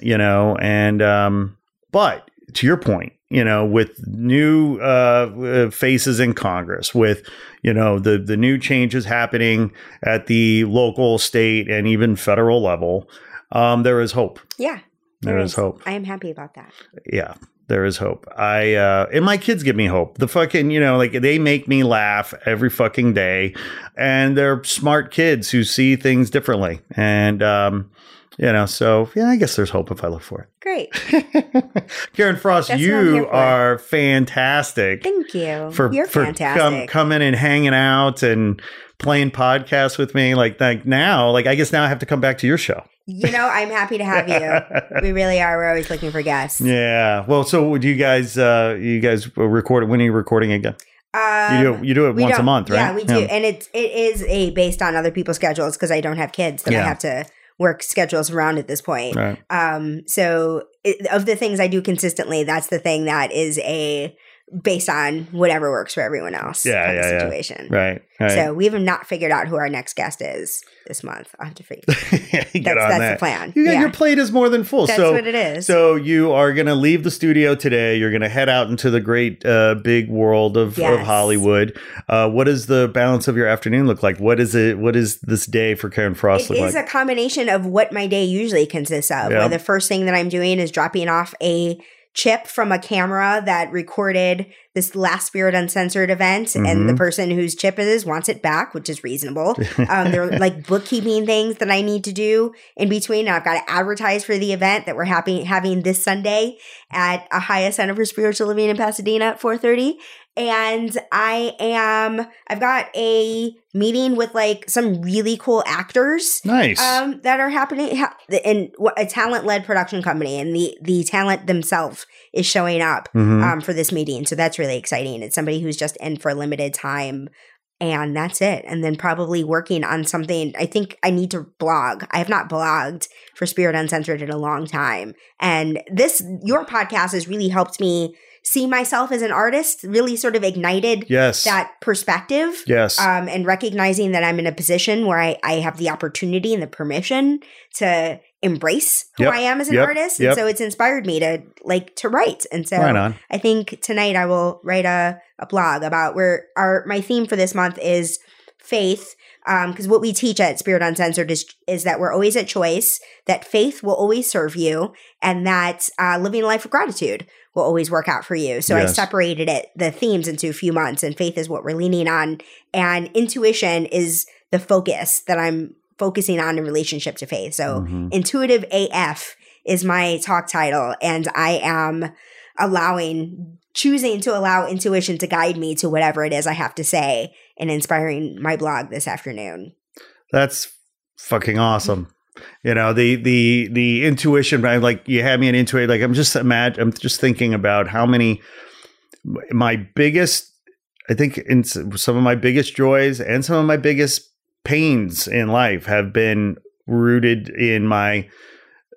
you know, and, um, but to your point, you know, with new uh, faces in Congress, with, you know, the, the new changes happening at the local, state, and even federal level, um, there is hope. yeah. There is hope I am happy about that. yeah there is hope i uh and my kids give me hope the fucking you know like they make me laugh every fucking day and they're smart kids who see things differently and um you know so yeah i guess there's hope if i look for it. Great. karen frost That's what I'm here you are fantastic Thank you. for You're for fantastic. coming and hanging out and playing podcasts with me like like now like i guess now i have to come back to your show You know, I'm happy to have you. we really are. We're always looking for guests. yeah well so would you guys uh you guys record when are you recording again Um, You do it, you do it once a month, right? Yeah, we do, and it's it is a based on other people's schedules because I don't have kids that I have to work schedules around at this point. Right. Um, so it, of the things I do consistently, that's the thing that is a based on whatever works for everyone else. Yeah, yeah, yeah. situation. Right. Right. So we have not figured out who our next guest is this month. I'll have to figure. Get That's, that's that. the plan. You got, yeah, Your plate is more than full. that's so, what it is. so you are going to leave the studio today. You're going to head out into the great uh, big world of, of Hollywood. Uh, what does the balance of your afternoon look like? What is it? What is this day for Karen Frost It is like? a combination of what my day usually consists of. Yeah. Where the first thing that I'm doing is dropping off a chip from a camera that recorded this Last Spirit Uncensored event, and the Mhm. person whose chip it is wants it back, which is reasonable. Um, there are like bookkeeping things that I need to do in between. I've got to advertise for the event that we're happy, having this Sunday at a High Center for Spiritual Living in Pasadena at 4:30. And I am I've got a meeting with like some really cool actors Nice. um, that are happening ha- in a talent led production company, and the the talent themselves is showing up Mhm. um, for this meeting. So that's really exciting. It's somebody who's just in for a limited time. And that's it. And then probably working on something. I think I need to blog. I have not blogged for Spirit Uncensored in a long time. And this, your podcast has really helped me see myself as an artist, really sort of ignited yes. that perspective yes. um, and recognizing that I'm in a position where I, I have the opportunity and the permission to embrace who Yep, I am as an yep, artist. yep. And so it's inspired me to like to write. And so right. I think tonight I will write a, a blog about where our my theme for this month is faith. Because what we teach at Spirit Uncensored is is that we're always at choice, that faith will always serve you, and that uh, living a life of gratitude will always work out for you. So I separated it the themes into a few months, and faith is what we're leaning on, and intuition is the focus that I'm focusing on in relationship to faith. So Mhm. intuitive AF is my talk title, and I am allowing, choosing to allow intuition to guide me to whatever it is I have to say and inspiring my blog this afternoon. That's fucking awesome. You know the the the intuition. I like you had me an intuition. Like I'm just imagine. I'm just thinking about how many my biggest. I think in some of my biggest joys and some of my biggest pains in life have been rooted in my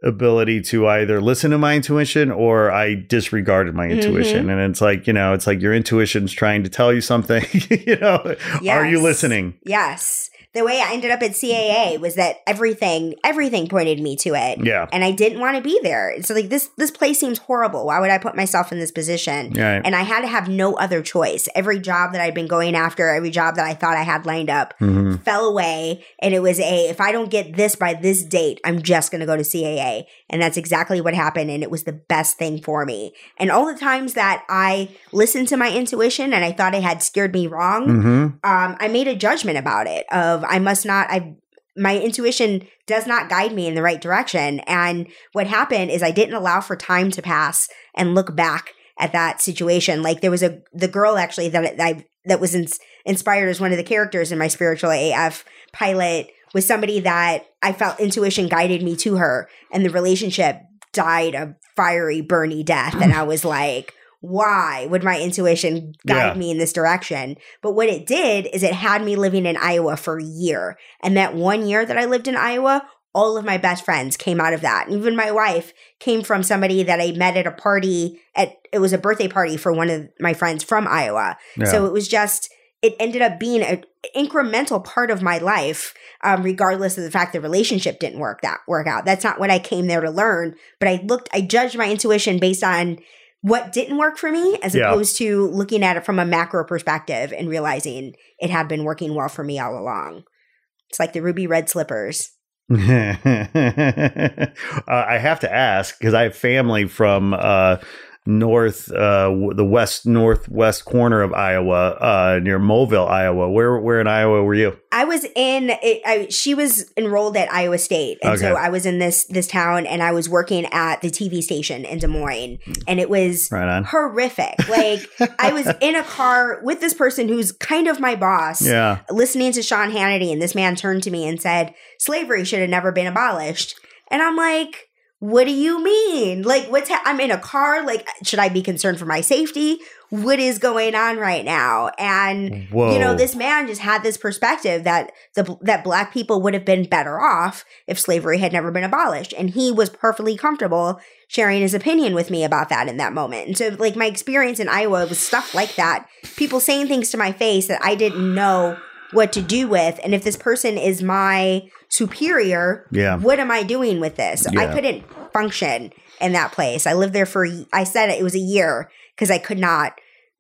ability to either listen to my intuition or I disregarded my mm-hmm. intuition. And it's like, you know, it's like your intuition's trying to tell you something, you know, are you listening? Yes. The way I ended up at CAA was that everything, everything pointed me to it. Yeah. And I didn't want to be there. So like this, this place seems horrible. Why would I put myself in this position? Right. And I had to have no other choice. Every job that I'd been going after, every job that I thought I had lined up, Mhm. fell away. And it was a, if I don't get this by this date, I'm just going to go to CAA. And that's exactly what happened. And it was the best thing for me. And all the times that I listened to my intuition and I thought it had scared me wrong, Mhm. um, I made a judgment about it of I must not, I, my intuition does not guide me in the right direction. And what happened is I didn't allow for time to pass and look back at that situation. Like there was a, the girl actually that I, that was ins- inspired as one of the characters in my spiritual AF pilot was somebody that I felt intuition guided me to her and the relationship died a fiery, burny death. And I was like, why would my intuition guide Yeah. me in this direction? But what it did is it had me living in Iowa for a year. And that one year that I lived in Iowa, all of my best friends came out of that. Even my wife came from somebody that I met at a party at it was a birthday party for one of my friends from Iowa. Yeah. So it was just it ended up being an incremental part of my life, um, regardless of the fact the relationship didn't work that work out. That's not what I came there to learn. But I looked, I judged my intuition based on what didn't work for me, as Yeah. opposed to looking at it from a macro perspective and realizing it had been working well for me all along. It's like the ruby red slippers. uh, I have to ask because I have family from uh, north, uh, w- the west northwest corner of Iowa, uh, near Moville, Iowa. Where, where in Iowa were you? I was in. It, I, she was enrolled at Iowa State, and so I was in this this town, and I was working at the TV station in Des Moines, and it was Right horrific. Like I was in a car with this person who's kind of my boss, Yeah. listening to Sean Hannity, and this man turned to me and said, "Slavery should have never been abolished." And I'm like, "What do you mean? Like, what's? Ha- I'm in a car. Like, should I be concerned for my safety? What is going on right now?" And Whoa. you know, this man just had this perspective that the that black people would have been better off if slavery had never been abolished, and he was perfectly comfortable sharing his opinion with me about that in that moment. And so, like my experience in Iowa was stuff like that. People saying things to my face that I didn't know what to do with, and if this person is my superior, Yeah. what am I doing with this? I couldn't function in that place. I lived there for I said it was a year because I could not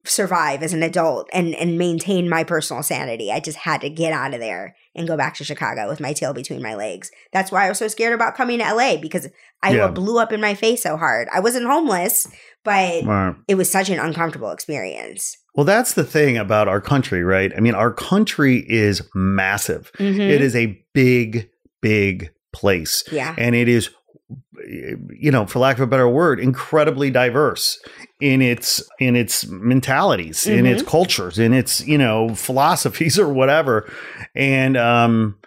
survive as an adult and and maintain my personal sanity. I just had to get out of there and go back to Chicago with my tail between my legs. That's why I was so scared about coming to LA because i Yeah. blew up in my face so hard. I wasn't homeless, but Right. it was such an uncomfortable experience. Well, that's the thing about our country, right? I mean, our country is massive. Mhm. It is a big, big place. yeah. and it is you know, for lack of a better word, incredibly diverse in its in its mentalities, in its cultures, in its you know philosophies or whatever, and um,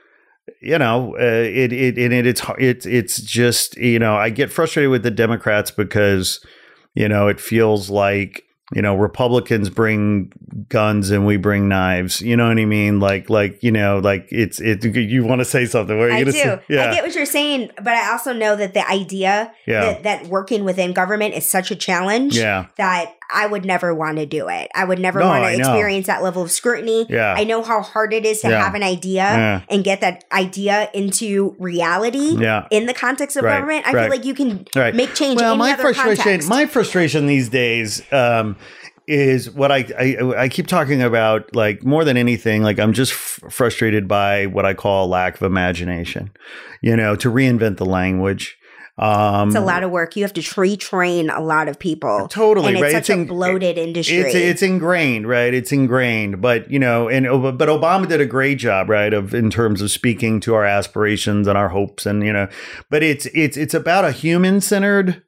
you know, uh, it it and it, it's it's it's just you know, I get frustrated with the Democrats because you know it feels like you know republicans bring guns and we bring knives. You know what i mean? Like like you know like it's it you want to say something. What are you I do. say? Yeah. I get what you're saying, but I also know that the idea Yeah. that, that working within government is such a challenge yeah. that I would never want to do it. I would never No, want to experience that level of scrutiny. Yeah. I know how hard it is to Yeah. have an idea Yeah. and get that idea into reality Yeah. in the context of Right, government. I right. feel like you can Right. make change well in my other frustration context. my frustration these days um is what I, I I keep talking about like more than anything like I'm just f- frustrated by what I call lack of imagination you know to reinvent the language um it's a lot of work. You have to retrain a lot of people. Totally, and it's right? such It's a in- bloated industry. It's it's ingrained, right? It's ingrained, but you know, and but Obama did a great job, right, of in terms of speaking to our aspirations and our hopes, and you know, but it's it's it's about a human centered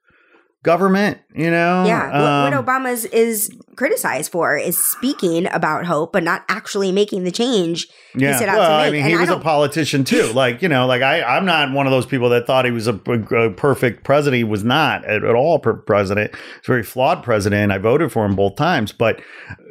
government, you know. Yeah, what, Um, what Obama is, is criticized for is speaking about hope, but not actually making the change he yeah. well. I mean, he was a politician too. Like you know, like I I'm not one of those people that thought he was a, a perfect president. He was not at, at all per president. He's a very flawed president. I voted for him both times, but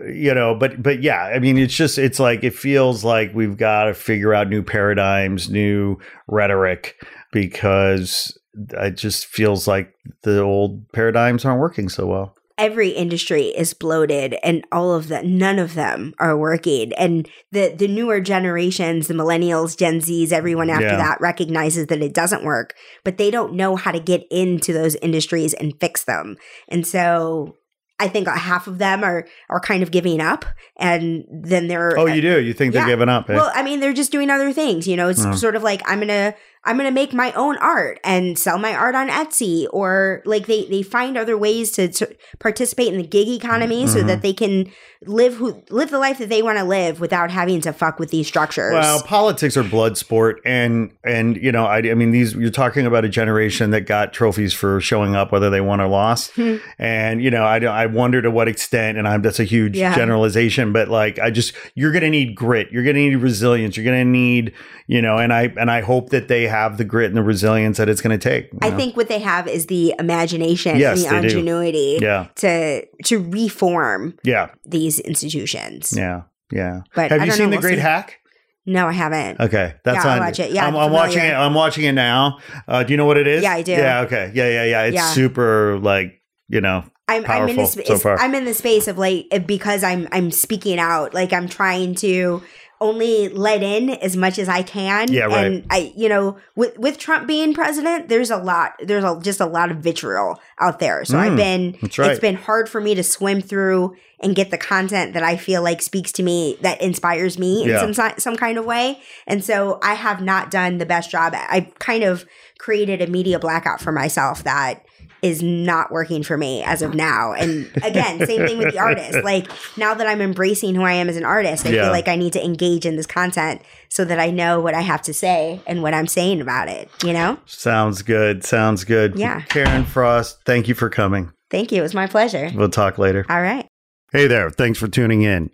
you know, but but yeah, I mean, it's just it's like it feels like we've got to figure out new paradigms, new rhetoric, because it just feels like the old paradigms aren't working so well. every industry is bloated, and all of that, none of them are working. And the the newer generations, the millennials, Gen Zs, everyone after Yeah. that recognizes that it doesn't work, but they don't know how to get into those industries and fix them. And so. I think half of them are are kind of giving up, and then they're Oh, you do? You think Yeah. they're giving up? eh? Well, I mean, they're just doing other things. You know, it's Mm. sort of like I'm gonna I'm gonna make my own art and sell my art on Etsy, or like they they find other ways to, to participate in the gig economy so Mhm. that they can live who live the life that they want to live without having to fuck with these structures. Well, politics are blood sport, and and you know, I, I mean, these you're talking about a generation that got trophies for showing up, whether they won or lost, Hmm. and you know, I I wonder to what extent, and I'm that's a huge Yeah. generalization, but like I just you're going to need grit, you're going to need resilience, you're going to need you know, and I and I hope that they have the grit and the resilience that it's going to take. I know? think what they have is the imagination Yes, and the ingenuity yeah, to to reform yeah, these institutions. yeah, yeah. But Have I you seen know, the we'll Great see. Hack? No, I haven't. Okay, that's Yeah, on. watch it. Yeah, I'm, I'm watching it. I'm watching it now. Uh, do you know what it is? Yeah, I do. Yeah. Okay. Yeah. Yeah. Yeah. It's Yeah. super like you know. I'm, I'm in so far. I'm in the space of like because I'm I'm speaking out like I'm trying to only let in as much as I can. Yeah, right. and I you know with with Trump being president there's a lot there's a, just a lot of vitriol out there. So I've Mm, been right. it's been hard for me to swim through and get the content that I feel like speaks to me that inspires me in some some kind of way. And so I have not done the best job. I kind of created a media blackout for myself that is not working for me as of now. And again, same thing with the artist. Like now that I'm embracing who I am as an artist, I Yeah. feel like I need to engage in this content so that I know what I have to say and what I'm saying about it, you know? Sounds good. Sounds good. Yeah. Karen Frost, thank you for coming. Thank you. It was my pleasure. We'll talk later. All right. Hey there. Thanks for tuning in.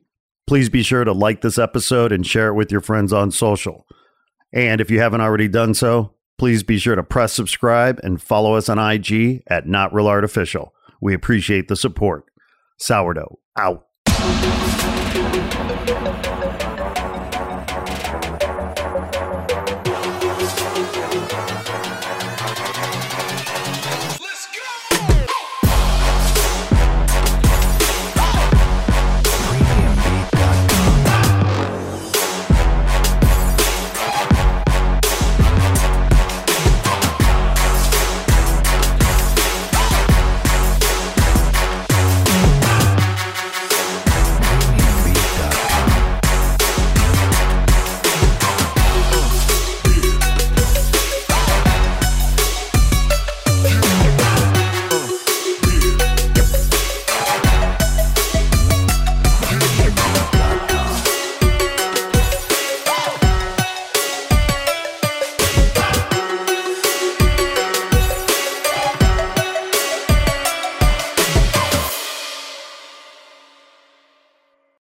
Please be sure to like this episode and share it with your friends on social. And if you haven't already done so, please be sure to press subscribe and follow us on IG at Not Real Artificial. We appreciate the support. Sourdough out.